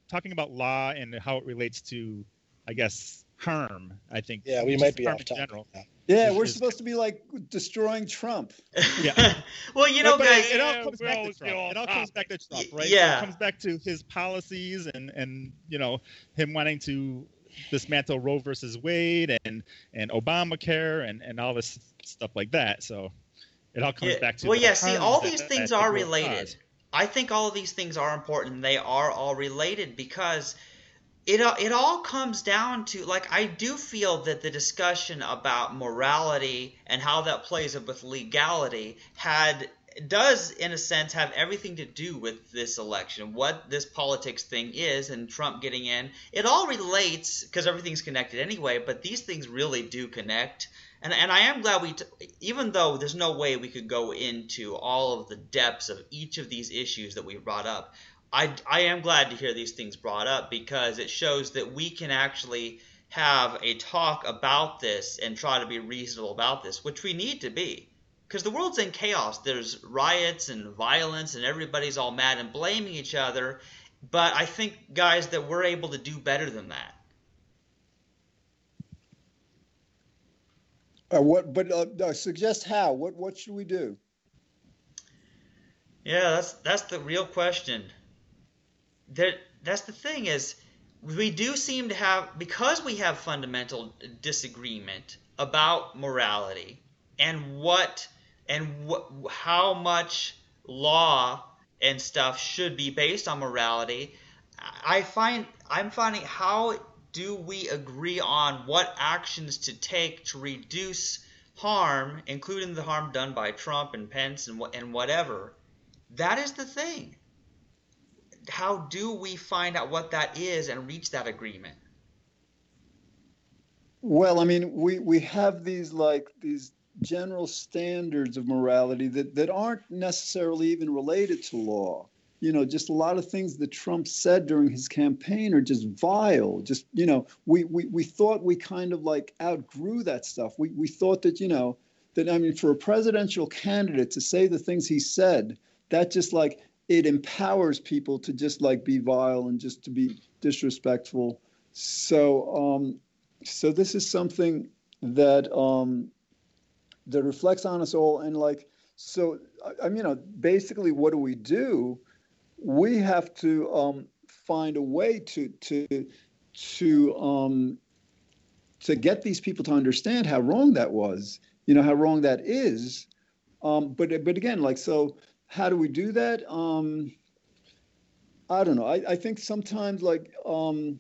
talking about law and how it relates to, I guess, harm. I think. Yeah, we might be off topic. general. yeah we're is- supposed to be like destroying trump Yeah. well, you know, But- but guys. it all comes back to Trump. It all comes back to. Trump, right? Yeah. It comes back to his policies and and you know him wanting to dismantle Roe versus Wade and and Obamacare and and all this stuff like that. So it all comes Yeah, back to well, yeah. See, all that- these that things it are related. cause. I think all of these things are important. They are all related because it uh, it all comes down to like I do feel that the discussion about morality and how that plays up with legality had does in a sense have everything to do with this election what this politics thing is and trump getting in it all relates because everything's connected anyway but these things really do connect And, and I am glad we, t- even though there's no way we could go into all of the depths of each of these issues that we brought up, I, I am glad to hear these things brought up because it shows that we can actually have a talk about this and try to be reasonable about this, which we need to be. Because the world's in chaos. There's riots and violence, and everybody's all mad and blaming each other. But I think, guys, that we're able to do better than that. Uh, what? But uh, uh, suggest how? What? What should we do? Yeah, that's that's the real question. That that's the thing is we do seem to have because we have fundamental disagreement about morality and what and wh- how much law and stuff should be based on morality i find i'm finding how do we agree on what actions to take to reduce harm including the harm done by trump and pence and, and whatever that is the thing how do we find out what that is and reach that agreement? Well, I mean, we we have these like these general standards of morality that that aren't necessarily even related to law. You know, just a lot of things that Trump said during his campaign are just vile. Just you know, we we we thought we kind of like outgrew that stuff. We we thought that you know that I mean, for a presidential candidate to say the things he said, that just like it empowers people to just like be vile and just to be disrespectful. So, um, so this is something that um, that reflects on us all. And like, so I mean, you know, basically, what do we do? We have to um, find a way to to to um, to get these people to understand how wrong that was. You know, how wrong that is. Um, but but again, like so how do we do that? Um, I don't know. I, I think sometimes like um,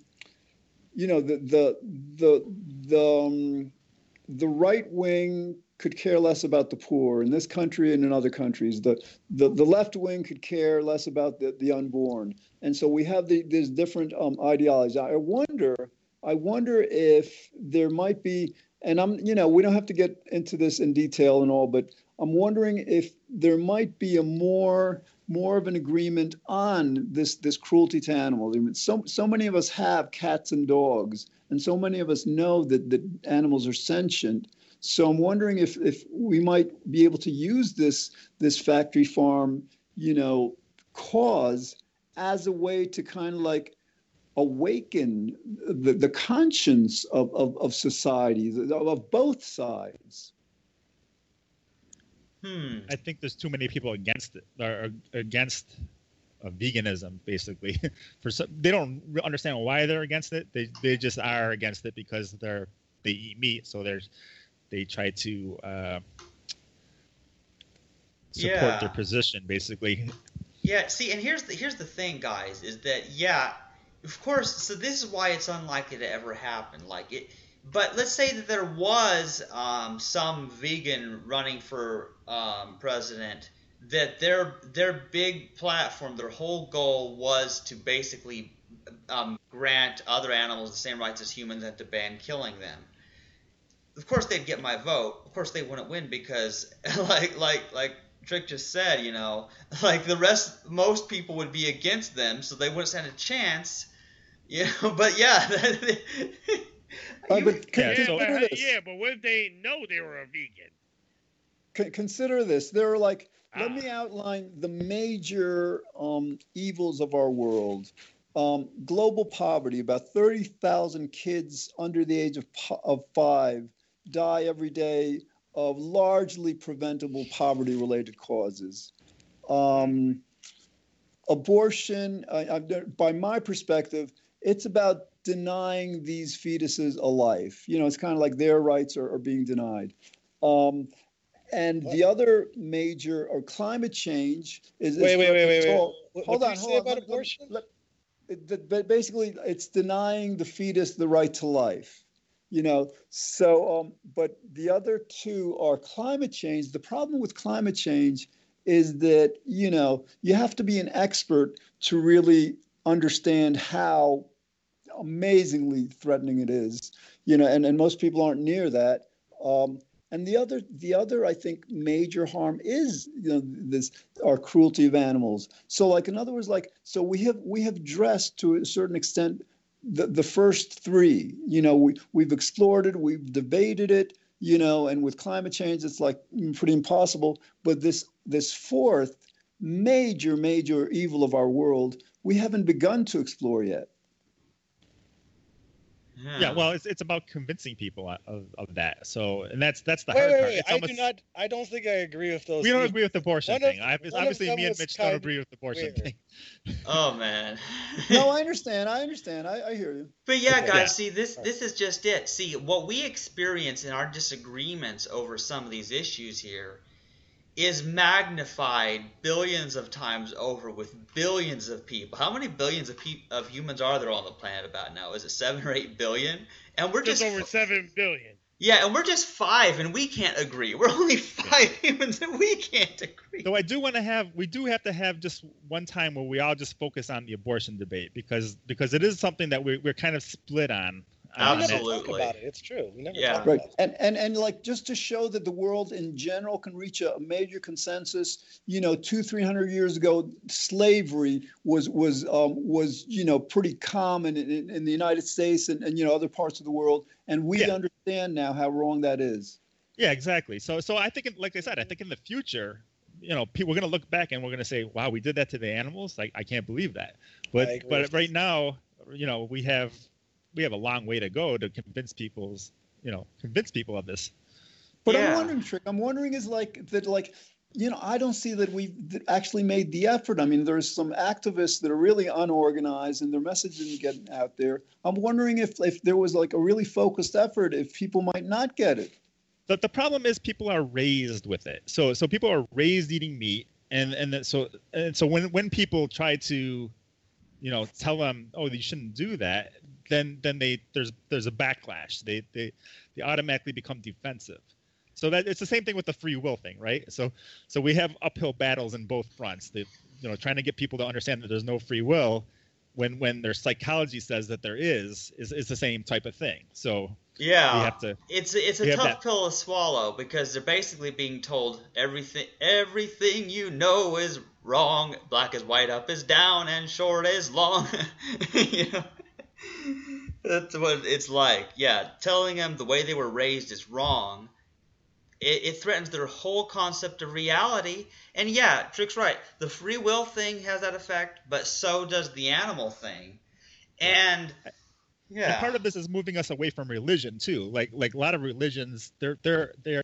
you know the the the the um, the right wing could care less about the poor in this country and in other countries. The the, the left wing could care less about the, the unborn, and so we have the, these different um, ideologies. I wonder. I wonder if there might be, and I'm you know we don't have to get into this in detail and all, but I'm wondering if there might be a more more of an agreement on this this cruelty to animals. I mean, so so many of us have cats and dogs, and so many of us know that that animals are sentient. So I'm wondering if if we might be able to use this this factory farm, you know, cause as a way to kind of like awaken the, the conscience of, of, of society, of both sides. Hmm. I think there's too many people against it, or against uh, veganism, basically. For some, they don't understand why they're against it. They they just are against it because they're they eat meat, so there's they try to uh, support yeah. their position, basically. Yeah. See, and here's the here's the thing, guys, is that yeah, of course. So this is why it's unlikely to ever happen. Like it but let's say that there was um, some vegan running for um, president that their their big platform, their whole goal was to basically um, grant other animals the same rights as humans and to ban killing them. Of course, they'd get my vote. Of course, they wouldn't win because, like like like Trick just said, you know, like the rest, most people would be against them, so they wouldn't stand a chance. You know, but yeah. Uh, but yeah, but, yeah, but what if they know they were a vegan? consider this. There are like, ah. let me outline the major um, evils of our world. Um, global poverty, about 30,000 kids under the age of, of five die every day of largely preventable poverty related causes. Um, abortion, uh, by my perspective, it's about denying these fetuses a life. You know, it's kind of like their rights are, are being denied. Um, and what? the other major or climate change is. Wait, wait, wait, wait, wait. Hold what on, hold on. about let, abortion? Let, let, basically, it's denying the fetus the right to life. You know, so, um, but the other two are climate change. The problem with climate change is that, you know, you have to be an expert to really understand how amazingly threatening it is, you know, and, and most people aren't near that. Um, And the other, the other, I think, major harm is you know this our cruelty of animals. So, like in other words, like so we have we have dressed to a certain extent the the first three. You know, we we've explored it, we've debated it. You know, and with climate change, it's like pretty impossible. But this this fourth major major evil of our world, we haven't begun to explore yet. Yeah. yeah, well, it's, it's about convincing people of, of that. So, and that's that's the wait, hard wait, part. Wait, I almost, do not. I don't think I agree with those. We don't agree with the abortion one thing. Of, obviously, me and Mitch don't agree with the abortion weird. thing. Oh man. no, I understand. I understand. I, I hear you. But yeah, guys, yeah. see this this is just it. See what we experience in our disagreements over some of these issues here is magnified billions of times over with billions of people. How many billions of pe- of humans are there on the planet about now? Is it seven or eight billion? And we're just, just over seven billion. Yeah, and we're just five, and we can't agree. We're only five humans, and we can't agree. So I do want to have, we do have to have just one time where we all just focus on the abortion debate because because it is something that we're we're kind of split on. Absolutely. about it. It's true. We never yeah. right. And and and like just to show that the world in general can reach a, major consensus. You know, two three hundred years ago, slavery was was um, was you know pretty common in, in, in, the United States and, and you know other parts of the world, and we yeah. understand now how wrong that is. Yeah, exactly. So so I think, like I said, I think in the future, you know, people, we're going to look back and we're going to say, "Wow, we did that to the animals." Like I can't believe that. But but right now, you know, we have we have a long way to go to convince people's you know convince people of this. But yeah. I'm wondering, Trick. I'm wondering is like that like you know, I don't see that we've actually made the effort. I mean, there's some activists that are really unorganized and their message isn't getting out there. I'm wondering if, if there was like a really focused effort, if people might not get it. But the problem is people are raised with it. So so people are raised eating meat, and and so and so when when people try to, you know, tell them, oh, you shouldn't do that, then then they there's there's a backlash. They they they automatically become defensive. So that it's the same thing with the free will thing, right? So so we have uphill battles in both fronts. They you know trying to get people to understand that there's no free will when when their psychology says that there is is is the same type of thing. So yeah, to, it's it's a tough pill to swallow because they're basically being told everything everything you know is wrong. Black is white, up is down, and short is long. you know, that's what it's like. Yeah, telling them the way they were raised is wrong. It, it, threatens their whole concept of reality. And yeah, Trick's right. The free will thing has that effect, but so does the animal thing. And yeah, and part of this is moving us away from religion too. Like like a lot of religions, their their their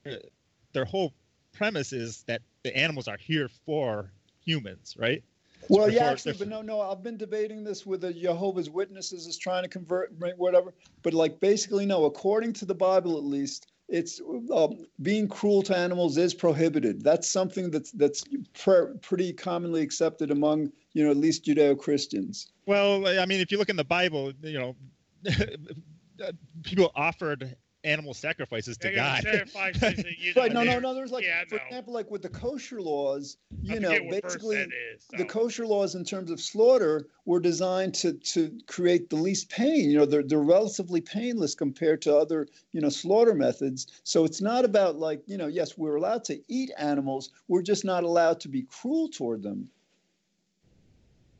their whole premise is that the animals are here for humans, right? Well, yeah, actually, but no, no. I've been debating this with the Jehovah's Witnesses is trying to convert, whatever. But like, basically, no. According to the Bible, at least, it's um, being cruel to animals is prohibited. That's something that's that's pre- pretty commonly accepted among you know at least Judeo Christians. Well, I mean, if you look in the Bible, you know, people offered animal sacrifices to God. Sacrifices you know, right? No, no, no. There's like, yeah, for example, like with the kosher laws, you know, basically is, so. the kosher laws in terms of slaughter were designed to to create the least pain. You know, they're they're relatively painless compared to other you know slaughter methods. So it's not about like you know, yes, we're allowed to eat animals. We're just not allowed to be cruel toward them.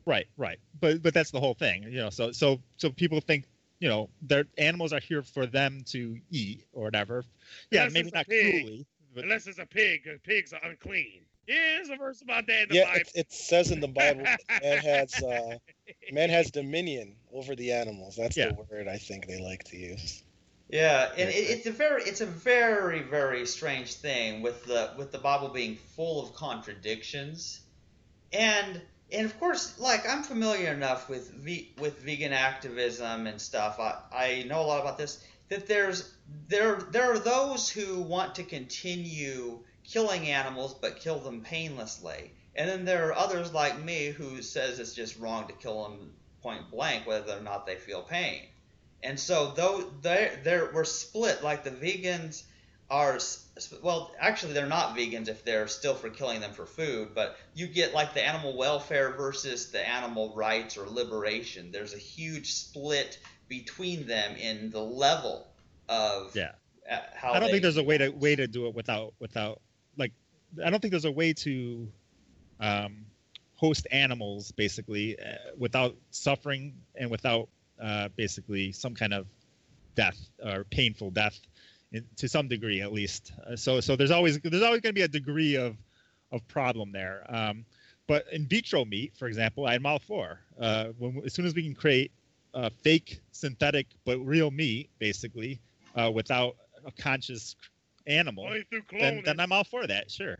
Right, right. But but that's the whole thing. You know, so so so people think you know, their animals are here for them to eat or whatever. Yeah, Unless maybe not cruelly. But... Unless it's a pig, because pigs are unclean. Yeah, there's a verse about that in the yeah, Bible. It, it says in the Bible, man has uh, man has dominion over the animals. That's yeah. the word I think they like to use. Yeah, and it, it's a very it's a very very strange thing with the with the Bible being full of contradictions, and and of course, like I'm familiar enough with ve- with vegan activism and stuff. I, I know a lot about this. That there's there there are those who want to continue killing animals but kill them painlessly, and then there are others like me who says it's just wrong to kill them point blank whether or not they feel pain. And so though they they we're split. Like the vegans are well actually they're not vegans if they're still for killing them for food but you get like the animal welfare versus the animal rights or liberation. There's a huge split between them in the level of yeah. uh, how I don't think there's a way to way to do it without without like I don't think there's a way to um, host animals basically uh, without suffering and without uh, basically some kind of death or painful death to some degree at least. Uh, so so there's always there's always going to be a degree of of problem there. Um, but in vitro meat, for example, I'm all for. Uh, when, as soon as we can create uh, fake, synthetic, but real meat, basically, uh, without a conscious animal, Only through then, cloning. then I'm all for that. Sure.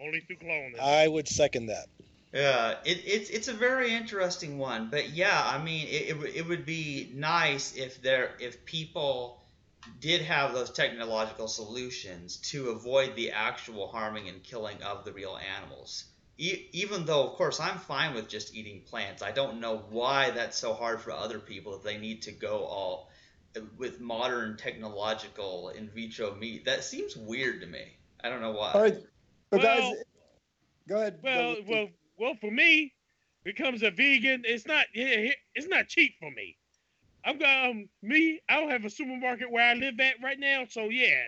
Only through cloning. I would second that. Yeah, it, it's it's a very interesting one, but yeah, I mean, it, it, it would be nice if there if people did have those technological solutions to avoid the actual harming and killing of the real animals. E- even though, of course, I'm fine with just eating plants. I don't know why that's so hard for other people if they need to go all uh, with modern technological in vitro meat. That seems weird to me. I don't know why. All right, but guys, Well- go ahead. Well, go- well, well. For me, becomes a vegan. It's not. yeah, It's not cheap for me. I've got um me. I don't have a supermarket where I live at right now, so yeah.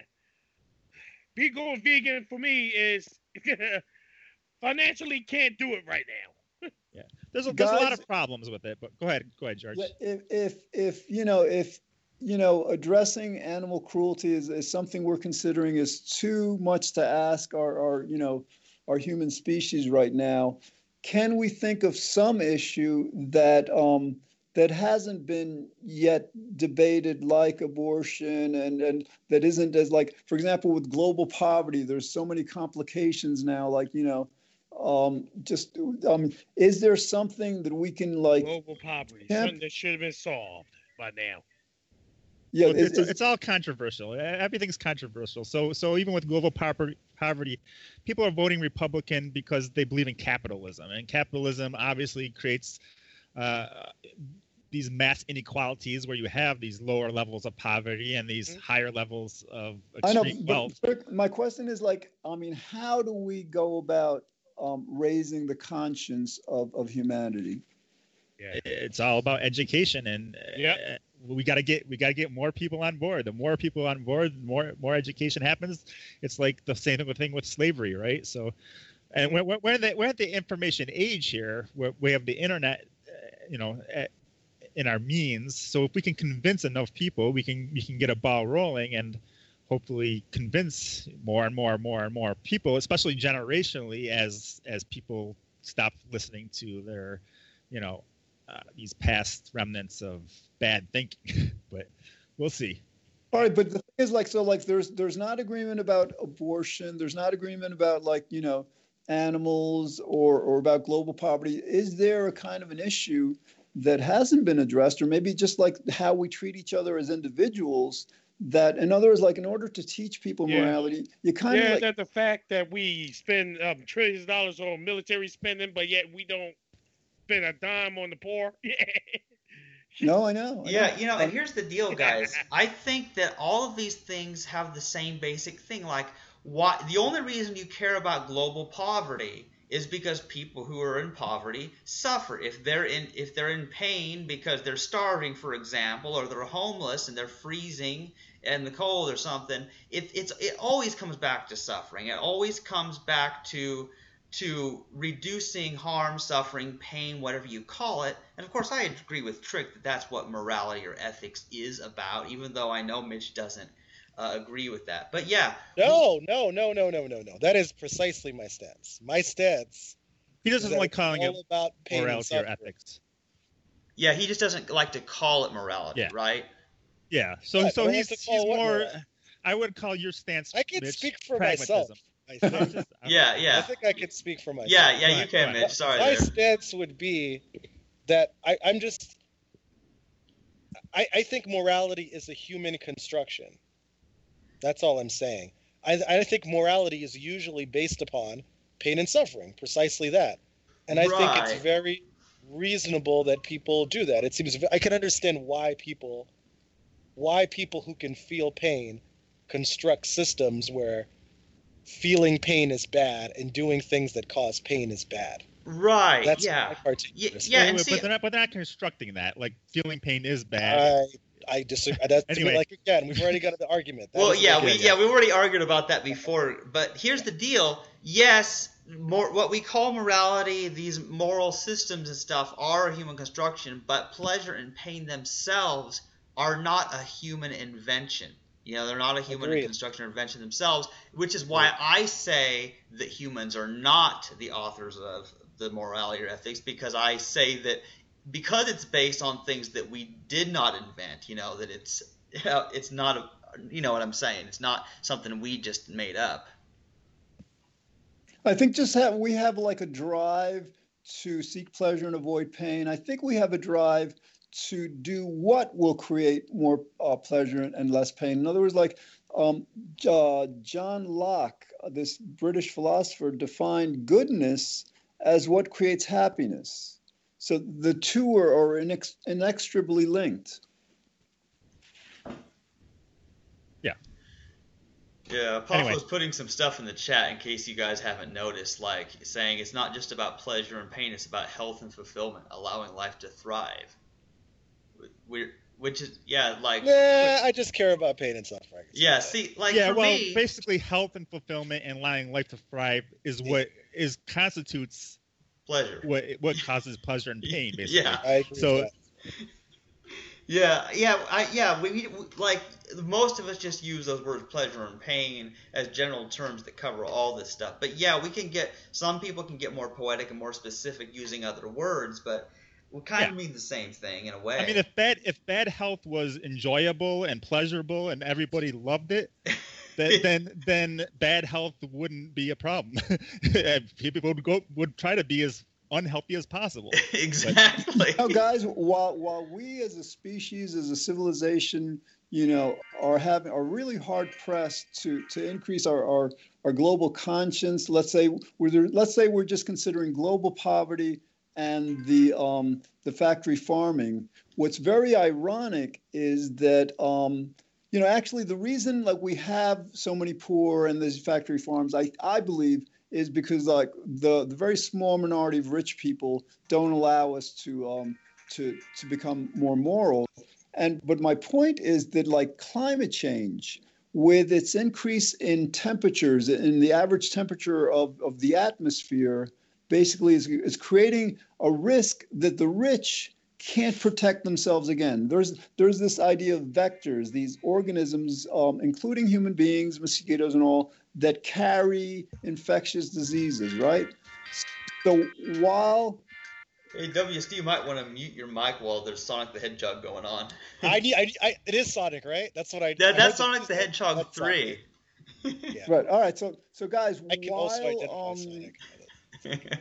Be going vegan for me is financially can't do it right now. Yeah, there's a, there's a lot of problems with it, but go ahead, go ahead, George. If if if you know if you know addressing animal cruelty is, is something we're considering is too much to ask our, our you know our human species right now can we think of some issue that um that hasn't been yet debated like abortion and and that isn't as like for example with global poverty there's so many complications now like you know um just um is there something that we can like Global poverty, Yeah. something that should have been solved by now. yeah Well, is- it's, it's all controversial. Everything's controversial. So so even with global poverty, poverty, people are voting Republican because they believe in capitalism, and capitalism obviously creates uh, these mass inequalities where you have these lower levels of poverty and these Mhm. higher levels of I know, wealth. but my question is like, I mean, how do we go about um, raising the conscience of, of humanity? Yeah. It's all about education, and uh, Yep. we got to get we got to get more people on board. The more people on board, the more more education happens. It's like the same thing with slavery, right? So, and we're, we're, we're, the, we're at the information age here, where we have the internet, uh, you know, at, in our means. So if we can convince enough people, we can we can get a ball rolling and hopefully convince more and more and more and more people, especially generationally, as as people stop listening to their, you know, uh, these past remnants of bad thinking. but we'll see. All right, but the thing is like, so like, there's there's not agreement about abortion. There's not agreement about like, you know, animals or or about global poverty. Is there a kind of an issue that hasn't been addressed, or maybe just like how we treat each other as individuals? That, in other words, like in order to teach people Yeah. morality, you kind yeah, of like that the fact that we spend um, trillions of dollars on military spending, but yet we don't spend a dime on the poor. no, I know. I Yeah, know. you know, and here's the deal, guys. I think that all of these things have the same basic thing. Like, why the only reason you care about global poverty is because people who are in poverty suffer. If they're in if they're in pain because they're starving, for example, or they're homeless and they're freezing in the cold or something, it it's it always comes back to suffering. It always comes back to to reducing harm, suffering, pain, whatever you call it. And of course, I agree with Trick that that's what morality or ethics is about, even though I know Mitch doesn't uh, agree with that. But yeah, No, no, no, no, no, no, no. That is precisely my stance. My stance He doesn't like it's calling it about pain morality or ethics. yeah, he just doesn't like to call it morality, Yeah. right? Yeah. So Yeah, so he's have to call he's more. morality. I would call your stance. I can Mitch, speak for pragmatism. myself. I just- I'm- Yeah, I think I can speak for myself. yeah, yeah. You Right, can, right. Mitch. Sorry. My there. stance would be that I, I'm just. I, I think morality is a human construction. That's all I'm saying. I, I think morality is usually based upon pain and suffering, precisely that. And I think it's very reasonable that people do that. It seems I can understand why people, why people who can feel pain, construct systems where feeling pain is bad and doing things that cause pain is bad. Right. That's yeah. my particular Yeah, yeah, Wait, and wait, see- but they're not. But they're not constructing that. Like feeling pain is bad. I, I disagree. That's anyway. like again, we've already got the argument. That well, yeah, we yeah we already argued about that before. But here's the deal: yes, more what we call morality, these moral systems and stuff, are a human construction, but pleasure and pain themselves are not a human invention. You know, they're not a human Agreed. construction or invention themselves, which is why I say that humans are not the authors of the morality or ethics because I say that because it's based on things that we did not invent, you know, that it's it's not a, you know what I'm saying? It's not something we just made up. I think just have we have like a drive to seek pleasure and avoid pain. I think we have a drive to do what will create more uh, pleasure and, less pain. In other words, like um, uh, John Locke, this British philosopher, defined goodness as what creates happiness. So the two are, are inex- inextricably linked. Yeah. Yeah, Papa anyway. was putting some stuff in the chat in case you guys haven't noticed, like saying it's not just about pleasure and pain, it's about health and fulfillment, allowing life to thrive. We're, which is yeah, like yeah, I just care about pain and suffering. Yeah, see, like yeah, well, me, basically, health and fulfillment and allowing life to thrive is what is constitutes pleasure. What what causes pleasure and pain, basically. yeah, so. Yeah, yeah, I, yeah. We, we like most of us just use those words pleasure and pain as general terms that cover all this stuff. But yeah, we can get some people can get more poetic and more specific using other words, but we kind yeah. of mean the same thing in a way. I mean, if bad if bad health was enjoyable and pleasurable and everybody loved it, then then, then bad health wouldn't be a problem. People would go would try to be as unhealthy as possible. exactly. But, you know, guys, while while we as a species, as a civilization, you know, are having are really hard pressed to to increase our our, our global conscience. Let's say we're there, let's say we're just considering global poverty and the um, the factory farming. What's very ironic is that um, you know actually the reason like we have so many poor and these factory farms, I I believe is because like the the very small minority of rich people don't allow us to um, to to become more moral. And but my point is that like climate change with its increase in temperatures in the average temperature of, of the atmosphere basically is, is creating a risk that the rich can't protect themselves again. There's there's this idea of vectors, these organisms, um, including human beings, mosquitoes, and all, that carry infectious diseases, right? So while Hey WSD, you might want to mute your mic while there's Sonic the Hedgehog going on. I need, I, I, it is Sonic, right? That's what I. That, that's Sonic the Hedgehog three. yeah. Right. All right. So, so guys, I can while, also identify um, Sonic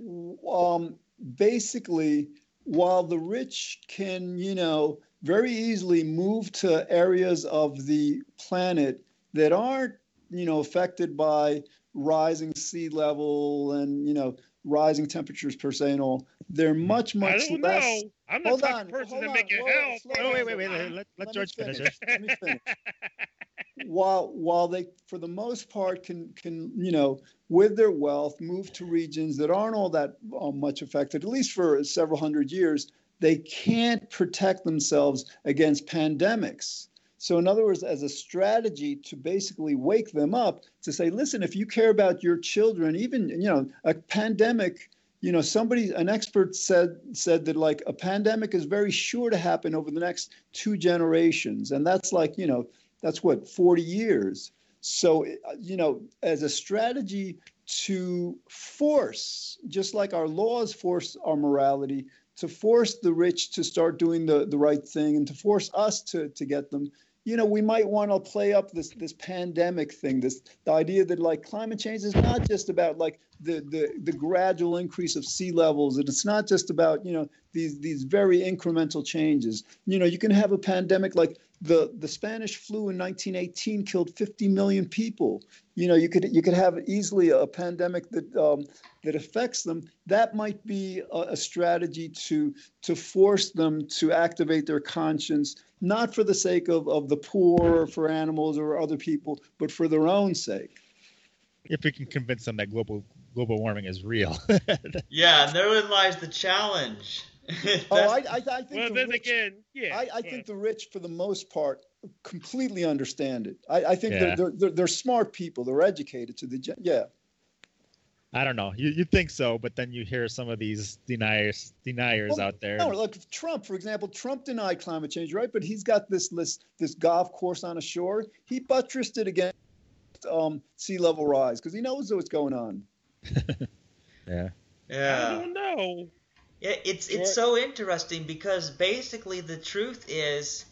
um, basically, while the rich can, you know, very easily move to areas of the planet that aren't, you know, affected by rising sea level and, you know, rising temperatures per se and all, they're much, much I don't less. Know. I'm the type of person to make it help. Oh, wait, wait, wait. Let, let, let George finish. finish. Let me finish. while while they for the most part can can you know with their wealth move to regions that aren't all that uh, much affected at least for several hundred years they can't protect themselves against pandemics. So in other words as a strategy to basically wake them up to say listen if you care about your children even you know a pandemic you know somebody an expert said said that like a pandemic is very sure to happen over the next two generations. And that's like you know that's what 40 years. So you know as a strategy to force just like our laws force our morality to force the rich to start doing the, the right thing and to force us to, to get them you know we might want to play up this this pandemic thing this the idea that like climate change is not just about like the the, the gradual increase of sea levels and it's not just about you know these these very incremental changes. You know you can have a pandemic like the the Spanish flu in 1918 killed 50 million people. You know, you could you could have easily a pandemic that um, that affects them. That might be a, a, strategy to to force them to activate their conscience, not for the sake of, of the poor, or for animals or other people, but for their own sake. If we can convince them that global global warming is real. yeah, therein lies the challenge oh, I, I, I think. Well, the then rich, again, yeah. I, I think the rich, for the most part, completely understand it. I, I think Yeah. they're, they're, they're they're smart people. They're educated to the gen- yeah. I don't know. You you think so, but then you hear some of these deniers deniers Well, out there. No, like Trump, for example, Trump denied climate change, right? But he's got this this this golf course on a shore. He buttressed it against um, sea level rise because he knows what's going on. yeah. Yeah. I don't know. Yeah, it's it's so interesting because basically the truth is,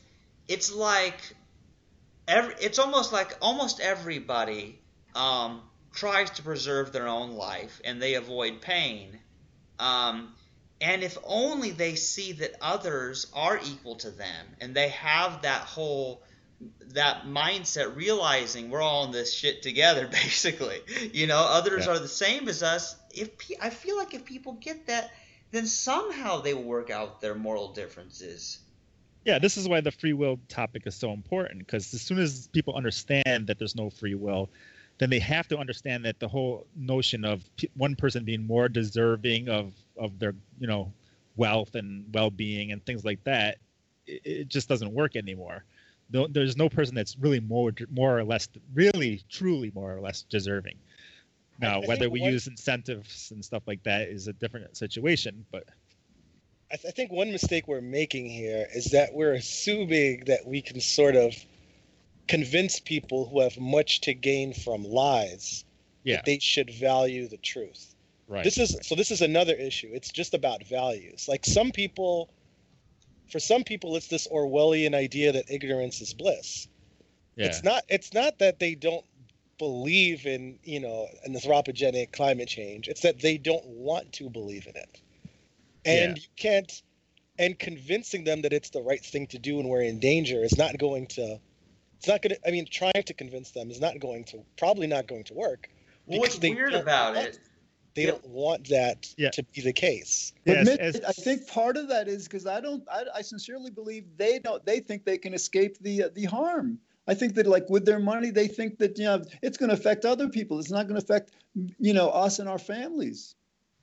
it's like, every it's almost like almost everybody um, tries to preserve their own life and they avoid pain, um, and if only they see that others are equal to them and they have that whole that mindset realizing we're all in this shit together basically. You know others Yeah. are the same as us. If pe- i feel like if people get that then somehow they will work out their moral differences Yeah, this is why the free will topic is so important because as soon as people understand that there's no free will, then they have to understand that the whole notion of one person being more deserving of of their you know wealth and well-being and things like that, it, it just doesn't work anymore. No, there's no person that's really more more or less really truly more or less deserving. Now, I whether we what- use incentives and stuff like that is a different situation, but I, th- I think one mistake we're making here is that we're assuming that we can sort of convince people who have much to gain from lies yeah, that they should value the truth. right. This is so this is another issue. It's just about values. Like some people for some people it's this Orwellian idea that ignorance is bliss. yeah. It's not it's not that they don't believe in, you know, an anthropogenic climate change. It's that they don't want to believe in it. And Yeah. you can't and convincing them that it's the right thing to do and we're in danger is not going to it's not going to i mean trying to convince them is not going to probably not going to work well what's they weird about it they Yeah. don't want that Yeah. to be the case Yes, Mitch, as- I think part of that is because I don't. I, I sincerely believe they don't. They think they can escape the uh, the harm. I think that like with their money, they think that you know it's going to affect other people. It's not going to affect you know us and our families.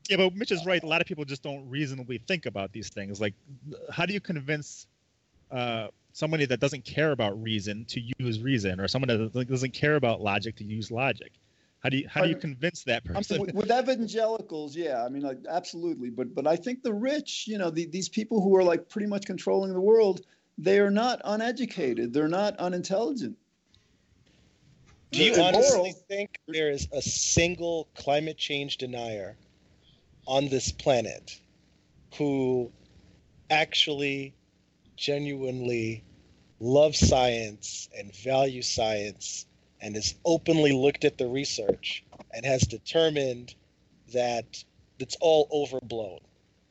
Yeah, but Mitch is right. A lot of people just don't reasonably think about these things. Like, how do you convince uh, somebody that doesn't care about reason to use reason, or someone that doesn't care about logic to use logic? How do you how do you convince that person? with, with evangelicals, yeah, I mean, like absolutely. But but I think the rich, you know, the, these people who are like pretty much controlling the world, they are not uneducated. They're not unintelligent. do you honestly think there is a single climate change denier on this planet who actually genuinely loves science and values science and has openly looked at the research and has determined that it's all overblown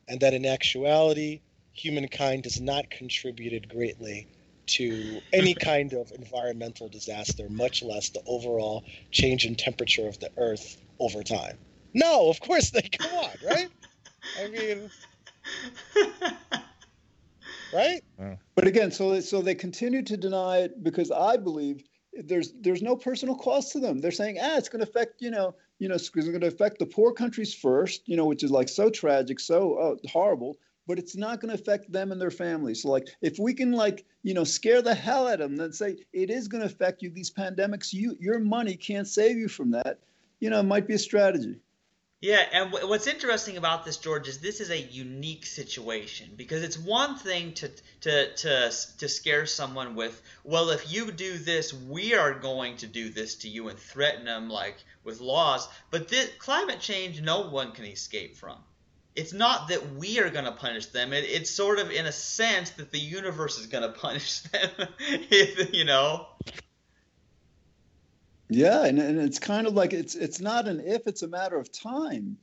and that in actuality humankind has not contributed greatly to any kind of environmental disaster much less the overall change in temperature of the earth over time no of course they come on right i mean right But again, so they, so they continue to deny it because I believe there's there's no personal cost to them. They're saying, ah, it's going to affect you know you know it's going to affect the poor countries first, you know, which is like so tragic, so uh, horrible. But it's not going to affect them and their families. So like, if we can like you know scare the hell out of them, then say it is going to affect you. These pandemics, you your money can't save you from that. You know, it might be a strategy. Yeah, and w- what's interesting about this, George, is this is a unique situation because it's one thing to to to to scare someone with, well, if you do this, we are going to do this to you and threaten them like with laws. But this climate change, no one can escape from. It's not that we are going to punish them. It, it's sort of in a sense that the universe is going to punish them. if, you know. Yeah, and, and it's kind of like it's it's not an if, it's a matter of time.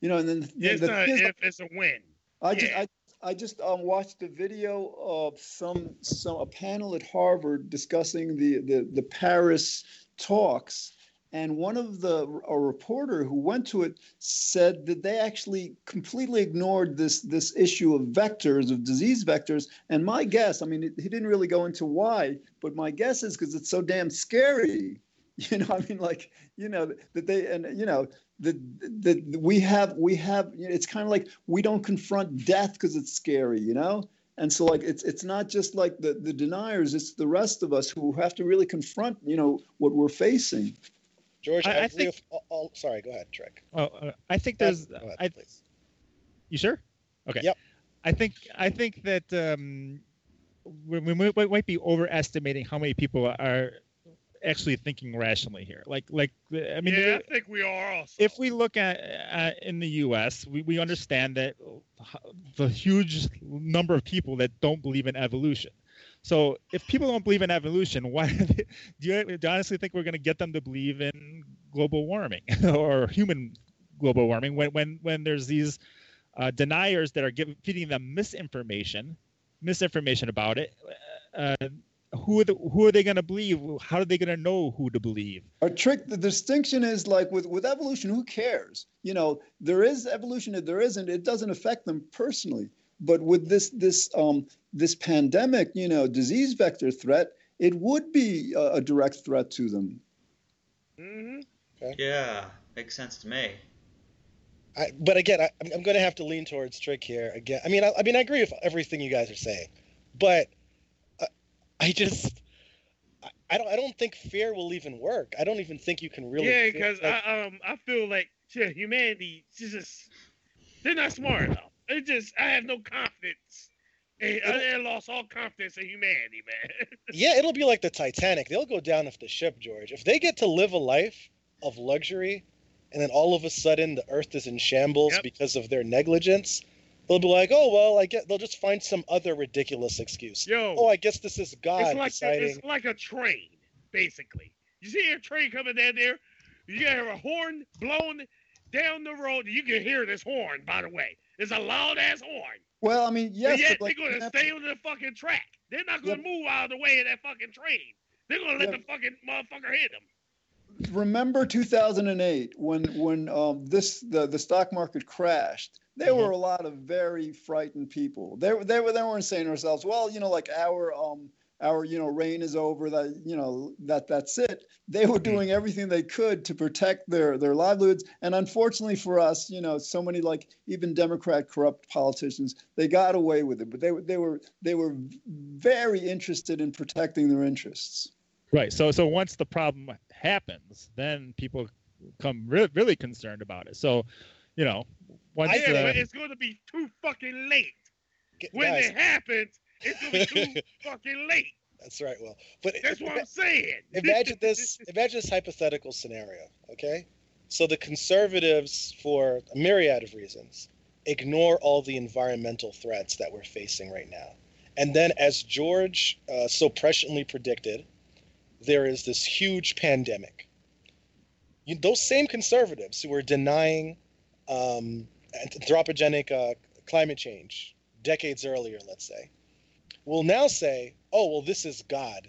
You know, and then the, It's the not thing is, if it's a win. I just I, I just um, watched a video of some some a panel at Harvard discussing the the, the Paris talks, and one of the a reporter who went to it said that they actually completely ignored this this issue of vectors of disease vectors. And my guess, I mean, he didn't really go into why, but my guess is because it's so damn scary. You know, I mean, like you know that they and you know that the we have we have it's kind of like we don't confront death because it's scary you know and so like it's it's not just like the the deniers it's the rest of us who have to really confront you know what we're facing george i, I- I think- with all, all- sorry go ahead trick Oh, uh, I think there's. Go ahead, I, please. You sure? Okay. Yep. I think I think that um, we, we might- we might be overestimating how many people are actually thinking rationally here. Like like I mean, yeah, I think we are also. if we look at uh, in the U.S., we, we understand that the huge number of people that don't believe in evolution. So if people don't believe in evolution, why do, you, do you honestly think we're going to get them to believe in global warming or human global warming when when when there's these uh, deniers that are giving feeding them misinformation, misinformation about it? Uh, who are the, who are they going to believe? How are they going to know who to believe? Our trick, the distinction is like with, with evolution, who cares? You know, there is evolution, if there isn't, it doesn't affect them personally. But with this this um this pandemic, you know, disease vector threat, it would be a, a direct threat to them. hmm Yeah, makes sense to me. I, but again, I, I'm, I'm going to have to lean towards Trick here again. I mean, I, I mean, I agree with everything you guys are saying, but I, I just, I, I don't, I don't think fear will even work. I don't even think you can really. yeah, because like, I um I feel like shit, humanity is just they're not smart enough. It just I have no confidence. And I, I lost all confidence in humanity, man. yeah, it'll be like the Titanic. They'll go down if the ship, George. If they get to live a life of luxury, and then all of a sudden the Earth is in shambles Yep. because of their negligence, they'll be like, "Oh well, I get." They'll just find some other ridiculous excuse. Yo, Oh, I guess this is God it's like deciding. it's like a train, basically. You see a train coming down there, you got a horn blowing down the road. You can hear this horn, by the way. It's a loud ass horn. Well, I mean, yes, yet like, they're gonna stay on the fucking track. They're not gonna Yep. move out of the way of that fucking train. They're gonna let Yep. the fucking motherfucker hit them. remember 2008 when when um, this the, the stock market crashed there were a lot of very frightened people they, were- they were they weren't saying to themselves well you know like our um our you know reign is over that you know that that's it they were doing everything they could to protect their their livelihoods and unfortunately for us you know so many like even democrat corrupt politicians they got away with it but they were they were they were very interested in protecting their interests Right. So so once the problem happens, then people become re- really concerned about it. So, you know, once yeah, uh, but it's gonna be too fucking late. When guys, it happens, it's gonna be too fucking late. that's right. Well, but That's what I'm saying. imagine this imagine this hypothetical scenario okay so the conservatives for a myriad of reasons ignore all the environmental threats that we're facing right now and then as george uh, so presciently predicted there is this huge pandemic you, those same conservatives who are denying um, anthropogenic uh, climate change decades earlier let's say will now say oh well this is god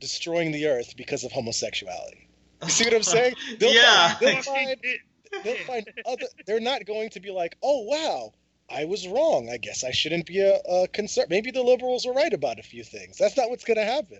destroying the earth because of homosexuality. You see what I'm saying? They'll yeah. find- they'll find, they'll find other. They're not going to be like, oh wow, I was wrong. I guess I shouldn't be a, a concern. Maybe the liberals were right about a few things. That's not what's going to happen.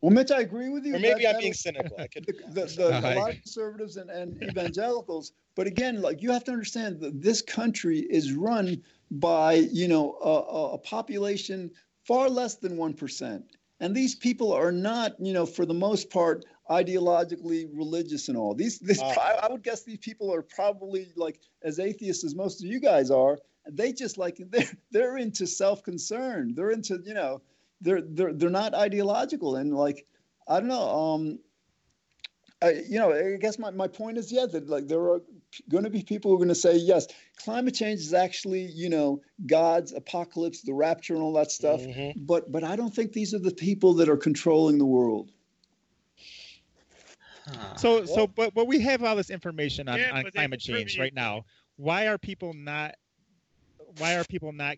well mitch i agree with you Or maybe that- I'm that being cynical. I could. the, the, the, I a lot of conservatives and, and evangelicals but again like you have to understand that this country is run by you know a, a- a population far less than 1% and these people are not you know for the most part ideologically religious and all. These this. I, I would guess these people are probably like as atheists as most of you guys are they just like they're they're into self-concern. They're into you know they're they're they're not ideological. And like i don't know um I, you know, I guess my, my point is, yeah, that like there are going to be people who are going to say, yes, climate change is actually, you know, God's apocalypse, the rapture, and all that stuff. Mhm. But but I don't think these are the people that are controlling the world. Huh. so so but but we have all this information on, Yeah, on climate change contribute- right now. Why are people not why are people not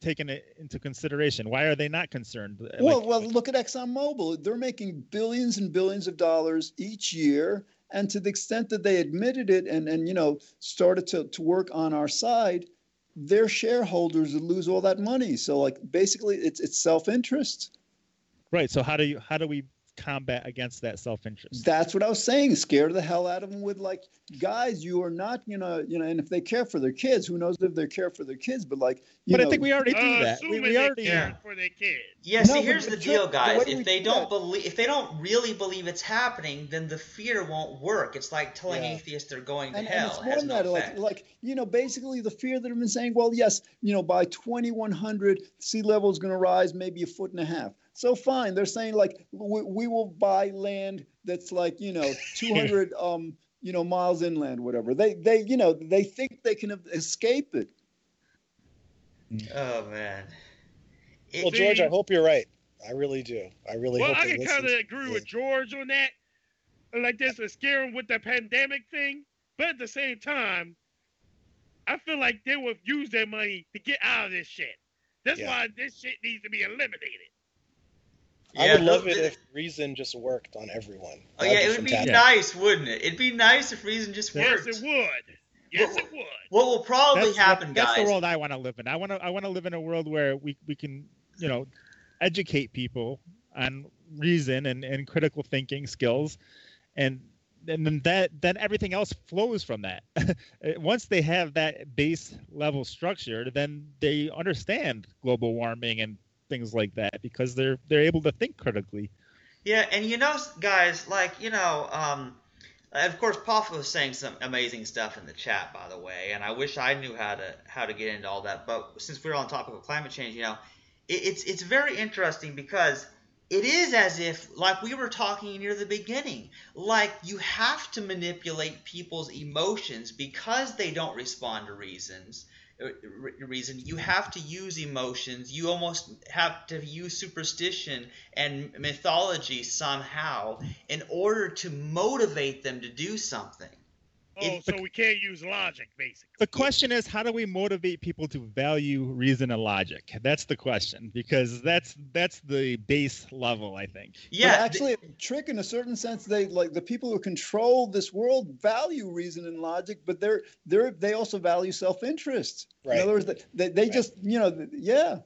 taking it into consideration? Why are they not concerned? well, Like, well, look at ExxonMobil. They're making billions and billions of dollars each year, and to the extent that they admitted it and and you know started to to work on our side, their shareholders would lose all that money. So like basically, it's it's self interest. right. So how do you how do we combat against that self-interest. That's what I was saying. Scare the hell out of them with like, guys, you are not you know you know, and if they care for their kids, who knows if they care for their kids? But like, but know, I think we already do Uh, that. We, we already. care for their kids. Yeah, No, see, but- here's the the- deal, guys. way we If they do don't believe, if they don't really believe it's happening, then the fear won't work. It's like telling Yeah. atheists they're going to and, and it's more has than no that. Like, like you know, basically the fear that i've been saying, well, yes, you know, by 2100, sea level is going to rise maybe a foot and a half. So fine, they're saying like we, we will buy land that's like you know 200 um you know miles inland, whatever. They they you know they think they can escape it. oh man. It- Well, George, See- I hope you're right. I really do. I really Well, hope I can kind of agree me. with George on that. Like this is scare 'em with the pandemic thing, but at the same time, I feel like they would use their money to get out of this shit. That's Yeah. why this shit needs to be eliminated. I Yeah, would love it if reason just worked on everyone. Oh yeah, it would be fantastic. nice, wouldn't it? It'd be nice if reason just worked. Yes, it would. Yes, it would. What will probably That's, happen, that's guys? the world I want to live in. I want to. I want to live in a world where we we can, you know, educate people on reason and, and critical thinking skills, and and then that then everything else flows from that. Uh, once they have that base level structure, then they understand global warming and things like that because they're they're able to think critically. Yeah, and you know, guys, like you know, um, of course, Papa was saying some amazing stuff in the chat, by the way, and I wish I knew how to how to get into all that. But since we're on topic of climate change, you know, it, it's it's very interesting because it is as if, like we were talking near the beginning, like you have to manipulate people's emotions because they don't respond to reasons re- Uh, reason. You have to use emotions. You almost have to use superstition and mythology somehow in order to motivate them to do something Oh, It- so we can't use logic, basically. The question is, how do we motivate people to value reason and logic? That's the question because that's that's the base level, I think. yeah but th- actually, trick in a certain sense, they like the people who control this world value reason and logic, but they're they're they also value self-interest. Right. In other words, they they, they Right. just you know yeah.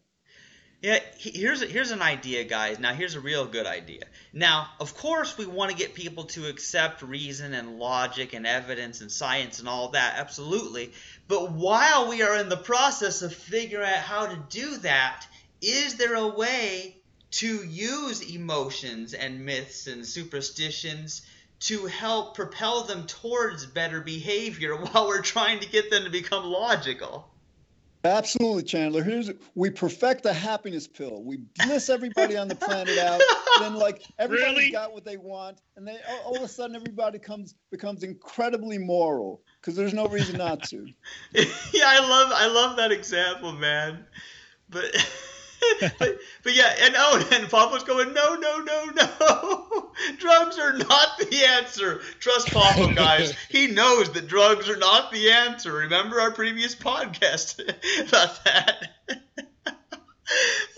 Yeah, he- here's here's an idea, guys. Now here's a real good idea. Now, of course, we want to get people to accept reason and logic and evidence and science and all that, absolutely. But while we are in the process of figuring out how to do that, is there a way to use emotions and myths and superstitions to help propel them towards better behavior while we're trying to get them to become logical? Absolutely, Chandler. Here's we perfect the happiness pill. We bliss everybody on the planet out. Then, like everybody Really? got what they want, and then all, all of a sudden everybody comes becomes incredibly moral because there's no reason not to. yeah, I love I love that example, man. But but, but yeah, and oh, and Papa's going, no, no, no, no. drugs are not the answer. Trust Papa, guys. he knows that drugs are not the answer. Remember our previous podcast about that.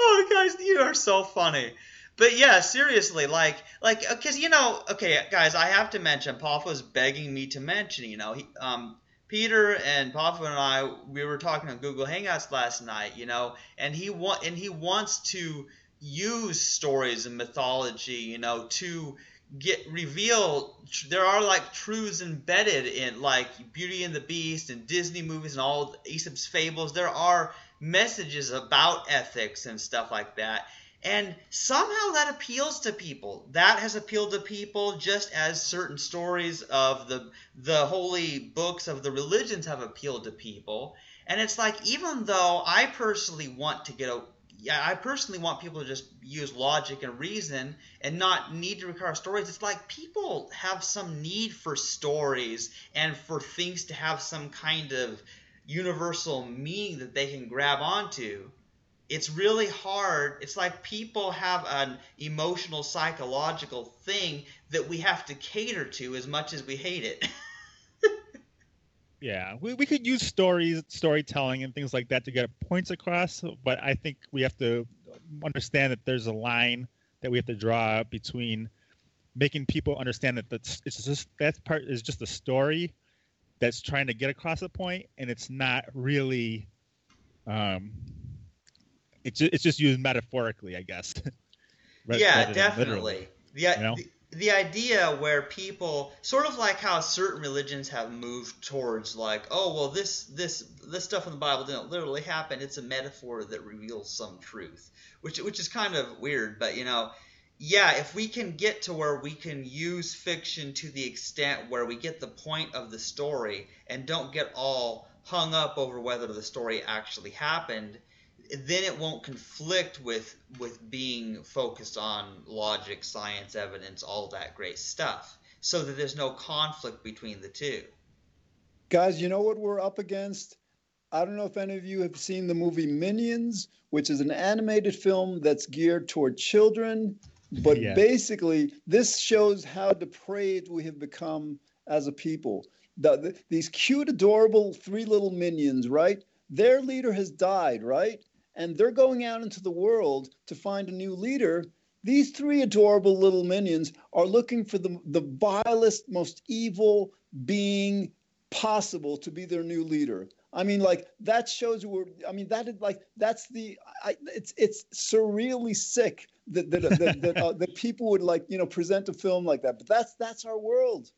oh, guys, you are so funny. But yeah, seriously, like, like, because you know, okay, guys, I have to mention, Papa's begging me to mention, you know, he, um, Peter and Papa and I, we were talking on Google Hangouts last night, you know, and he want and he wants to use stories and mythology, you know, to get reveal. There are like truths embedded in like Beauty and the Beast and Disney movies and all Aesop's fables. There are messages about ethics and stuff like that. And somehow that appeals to people. That has appealed to people just as certain stories of the the holy books of the religions have appealed to people. And it's like even though I personally want to get a yeah, I personally want people to just use logic and reason and not need to require stories. It's like people have some need for stories and for things to have some kind of universal meaning that they can grab onto it's really hard. It's like people have an emotional, psychological thing that we have to cater to as much as we hate it. Yeah, we, we could use stories, storytelling, and things like that to get points across. But I think we have to understand that there's a line that we have to draw between making people understand that that's it's just that part is just a story that's trying to get across a point, and it's not really. Um, it's just, it's just used metaphorically, I guess. Yeah, rather than literally. definitely. The, you know? the, the idea where people sort of like how certain religions have moved towards like oh well this this this stuff in the bible didn't literally happen it's a metaphor that reveals some truth which which is kind of weird but you know yeah if we can get to where we can use fiction to the extent where we get the point of the story and don't get all hung up over whether the story actually happened then it won't conflict with with being focused on logic, science, evidence, all that great stuff, so that there's no conflict between the two. Guys, you know what we're up against? I don't know if any of you have seen the movie Minions, which is an animated film that's geared toward children. But yeah. basically, this shows how depraved we have become as a people. The, the, these cute, adorable three little minions, right? Their leader has died, right? And they're going out into the world to find a new leader. These three adorable little minions are looking for the, the vilest, most evil being possible to be their new leader. I mean, like that shows where I mean that is like that's the I, it's it's surreally sick that that that, that, uh, that people would like you know present a film like that. But that's that's our world.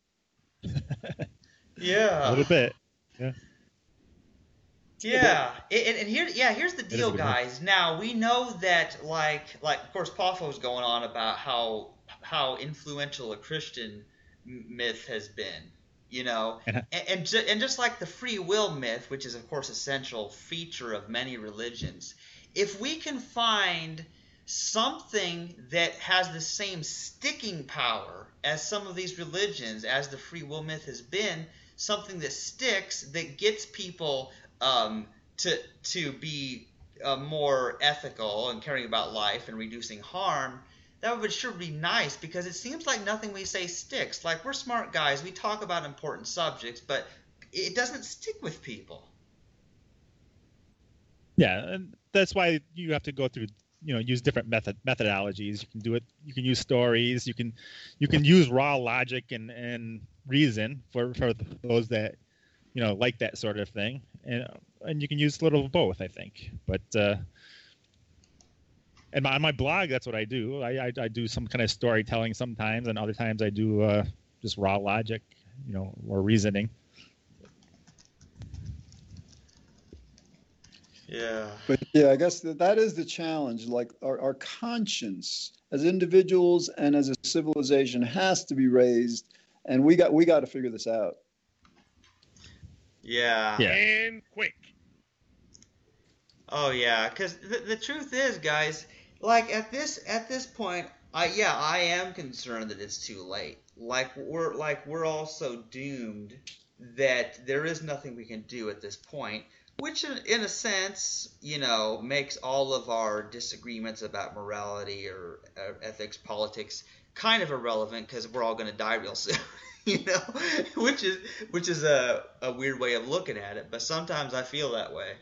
yeah, a little bit. Yeah. Yeah, and, and here, yeah, here's the deal, guys. Now we know that, like, like of course, Paffo's going on about how how influential a Christian myth has been, you know, and and, ju- and just like the free will myth, which is of course essential feature of many religions, if we can find something that has the same sticking power as some of these religions, as the free will myth has been, something that sticks that gets people um, to to be uh, more ethical and caring about life and reducing harm, that would sure be nice because it seems like nothing we say sticks. Like we're smart guys, we talk about important subjects, but it doesn't stick with people. Yeah, and that's why you have to go through you know use different method methodologies you can do it you can use stories you can you can use raw logic and and reason for for those that you know like that sort of thing. And and you can use a little of both i think. But uh and on my blog that's what i do. I, I, I do some kind of storytelling sometimes and other times i do uh just raw logic you know or reasoning. Yeah. But yeah i guess that, that is the challenge. Like our, our conscience as individuals and as a civilization has to be raised and we got we got to figure this out yeah. yeah. And quick. Oh yeah, because the, the truth is, guys, like at this at this point, I yeah, I am concerned that it's too late. Like we're like we're all so doomed that there is nothing we can do at this point, which in, in a sense, you know, makes all of our disagreements about morality or, or ethics, politics, kind of irrelevant because we're all going to die real soon. you know, which is which is a, a weird way of looking at it, but sometimes I feel that way.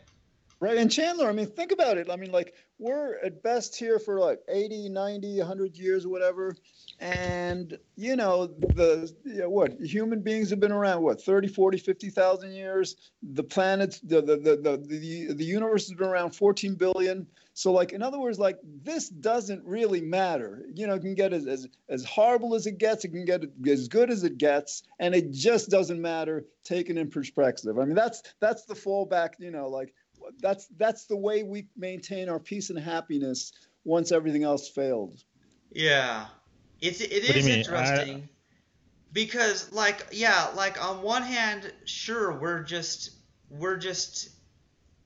Right. And Chandler, I mean, think about it. I mean, like, we're at best here for like 80, 90, 100 years or whatever. And, you know, the, you know, what, human beings have been around, what, 30, 40, 50,000 years? The planets, the, the, the, the, the, universe has been around 14 billion. So, like, in other words, like, this doesn't really matter. You know, it can get as, as, as horrible as it gets, it can get as good as it gets, and it just doesn't matter taken in perspective. I mean, that's that's the fallback, you know, like, that's that's the way we maintain our peace and happiness once everything else failed. Yeah, it's it is interesting I... because like yeah, like on one hand, sure we're just we're just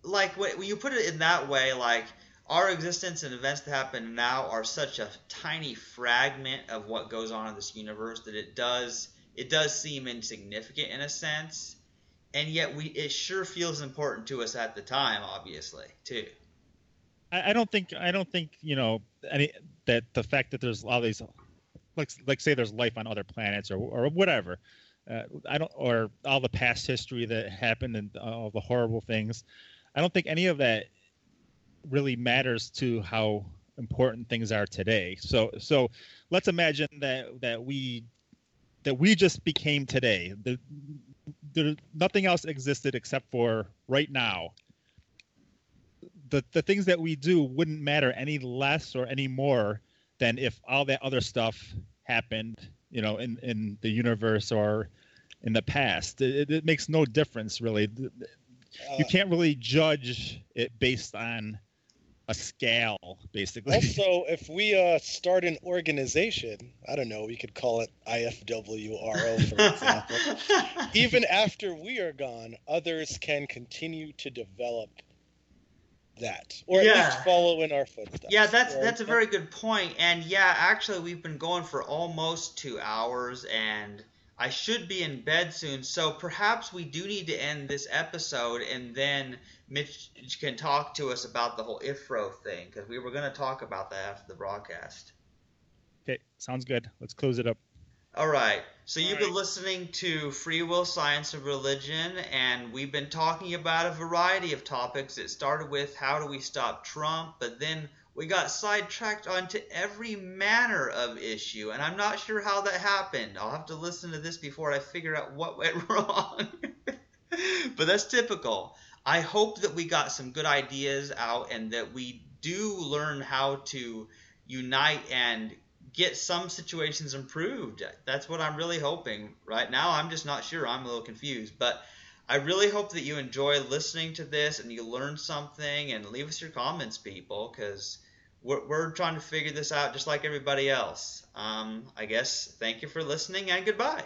like when you put it in that way, like our existence and events that happen now are such a tiny fragment of what goes on in this universe that it does it does seem insignificant in a sense and yet we it sure feels important to us at the time, obviously, too. I, I don't think I don't think you know any that the fact that there's all these like like say there's life on other planets or or whatever. Uh, I don't or all the past history that happened and all the horrible things. I don't think any of that really matters to how important things are today. So so let's imagine that that we that we just became today. The, there nothing else existed except for right now. The the things that we do wouldn't matter any less or any more than if all that other stuff happened, you know, in in the universe or in the past. It, it makes no difference really. You Uh, can't really judge it based on a scale, basically. Also, if we uh, start an organization, I don't know, we could call it IFWRO, for example. Even after we are gone, others can continue to develop that, or at Yeah. least follow in our footsteps. Yeah, that's Or- that's a very good point. And yeah, actually, we've been going for almost two hours, and I should be in bed soon. So perhaps we do need to end this episode, and then Mitch can talk to us about the whole IFRO thing because we were going to talk about that after the broadcast. okay, sounds good. Let's close it up. All right. So you've been listening to Free Will, Science, and Religion, and we've been talking about a variety of topics. It started with how do we stop Trump, but then we got sidetracked onto every manner of issue, and I'm not sure how that happened. I'll have to listen to this before I figure out what went wrong. but that's typical. I hope that we got some good ideas out and that we do learn how to unite and get some situations improved. That's what I'm really hoping. Right now, I'm just not sure. I'm a little confused, but I really hope that you enjoy listening to this and you learn something. And leave us your comments, people, because we're, we're trying to figure this out just like everybody else. Um, I guess thank you for listening and goodbye.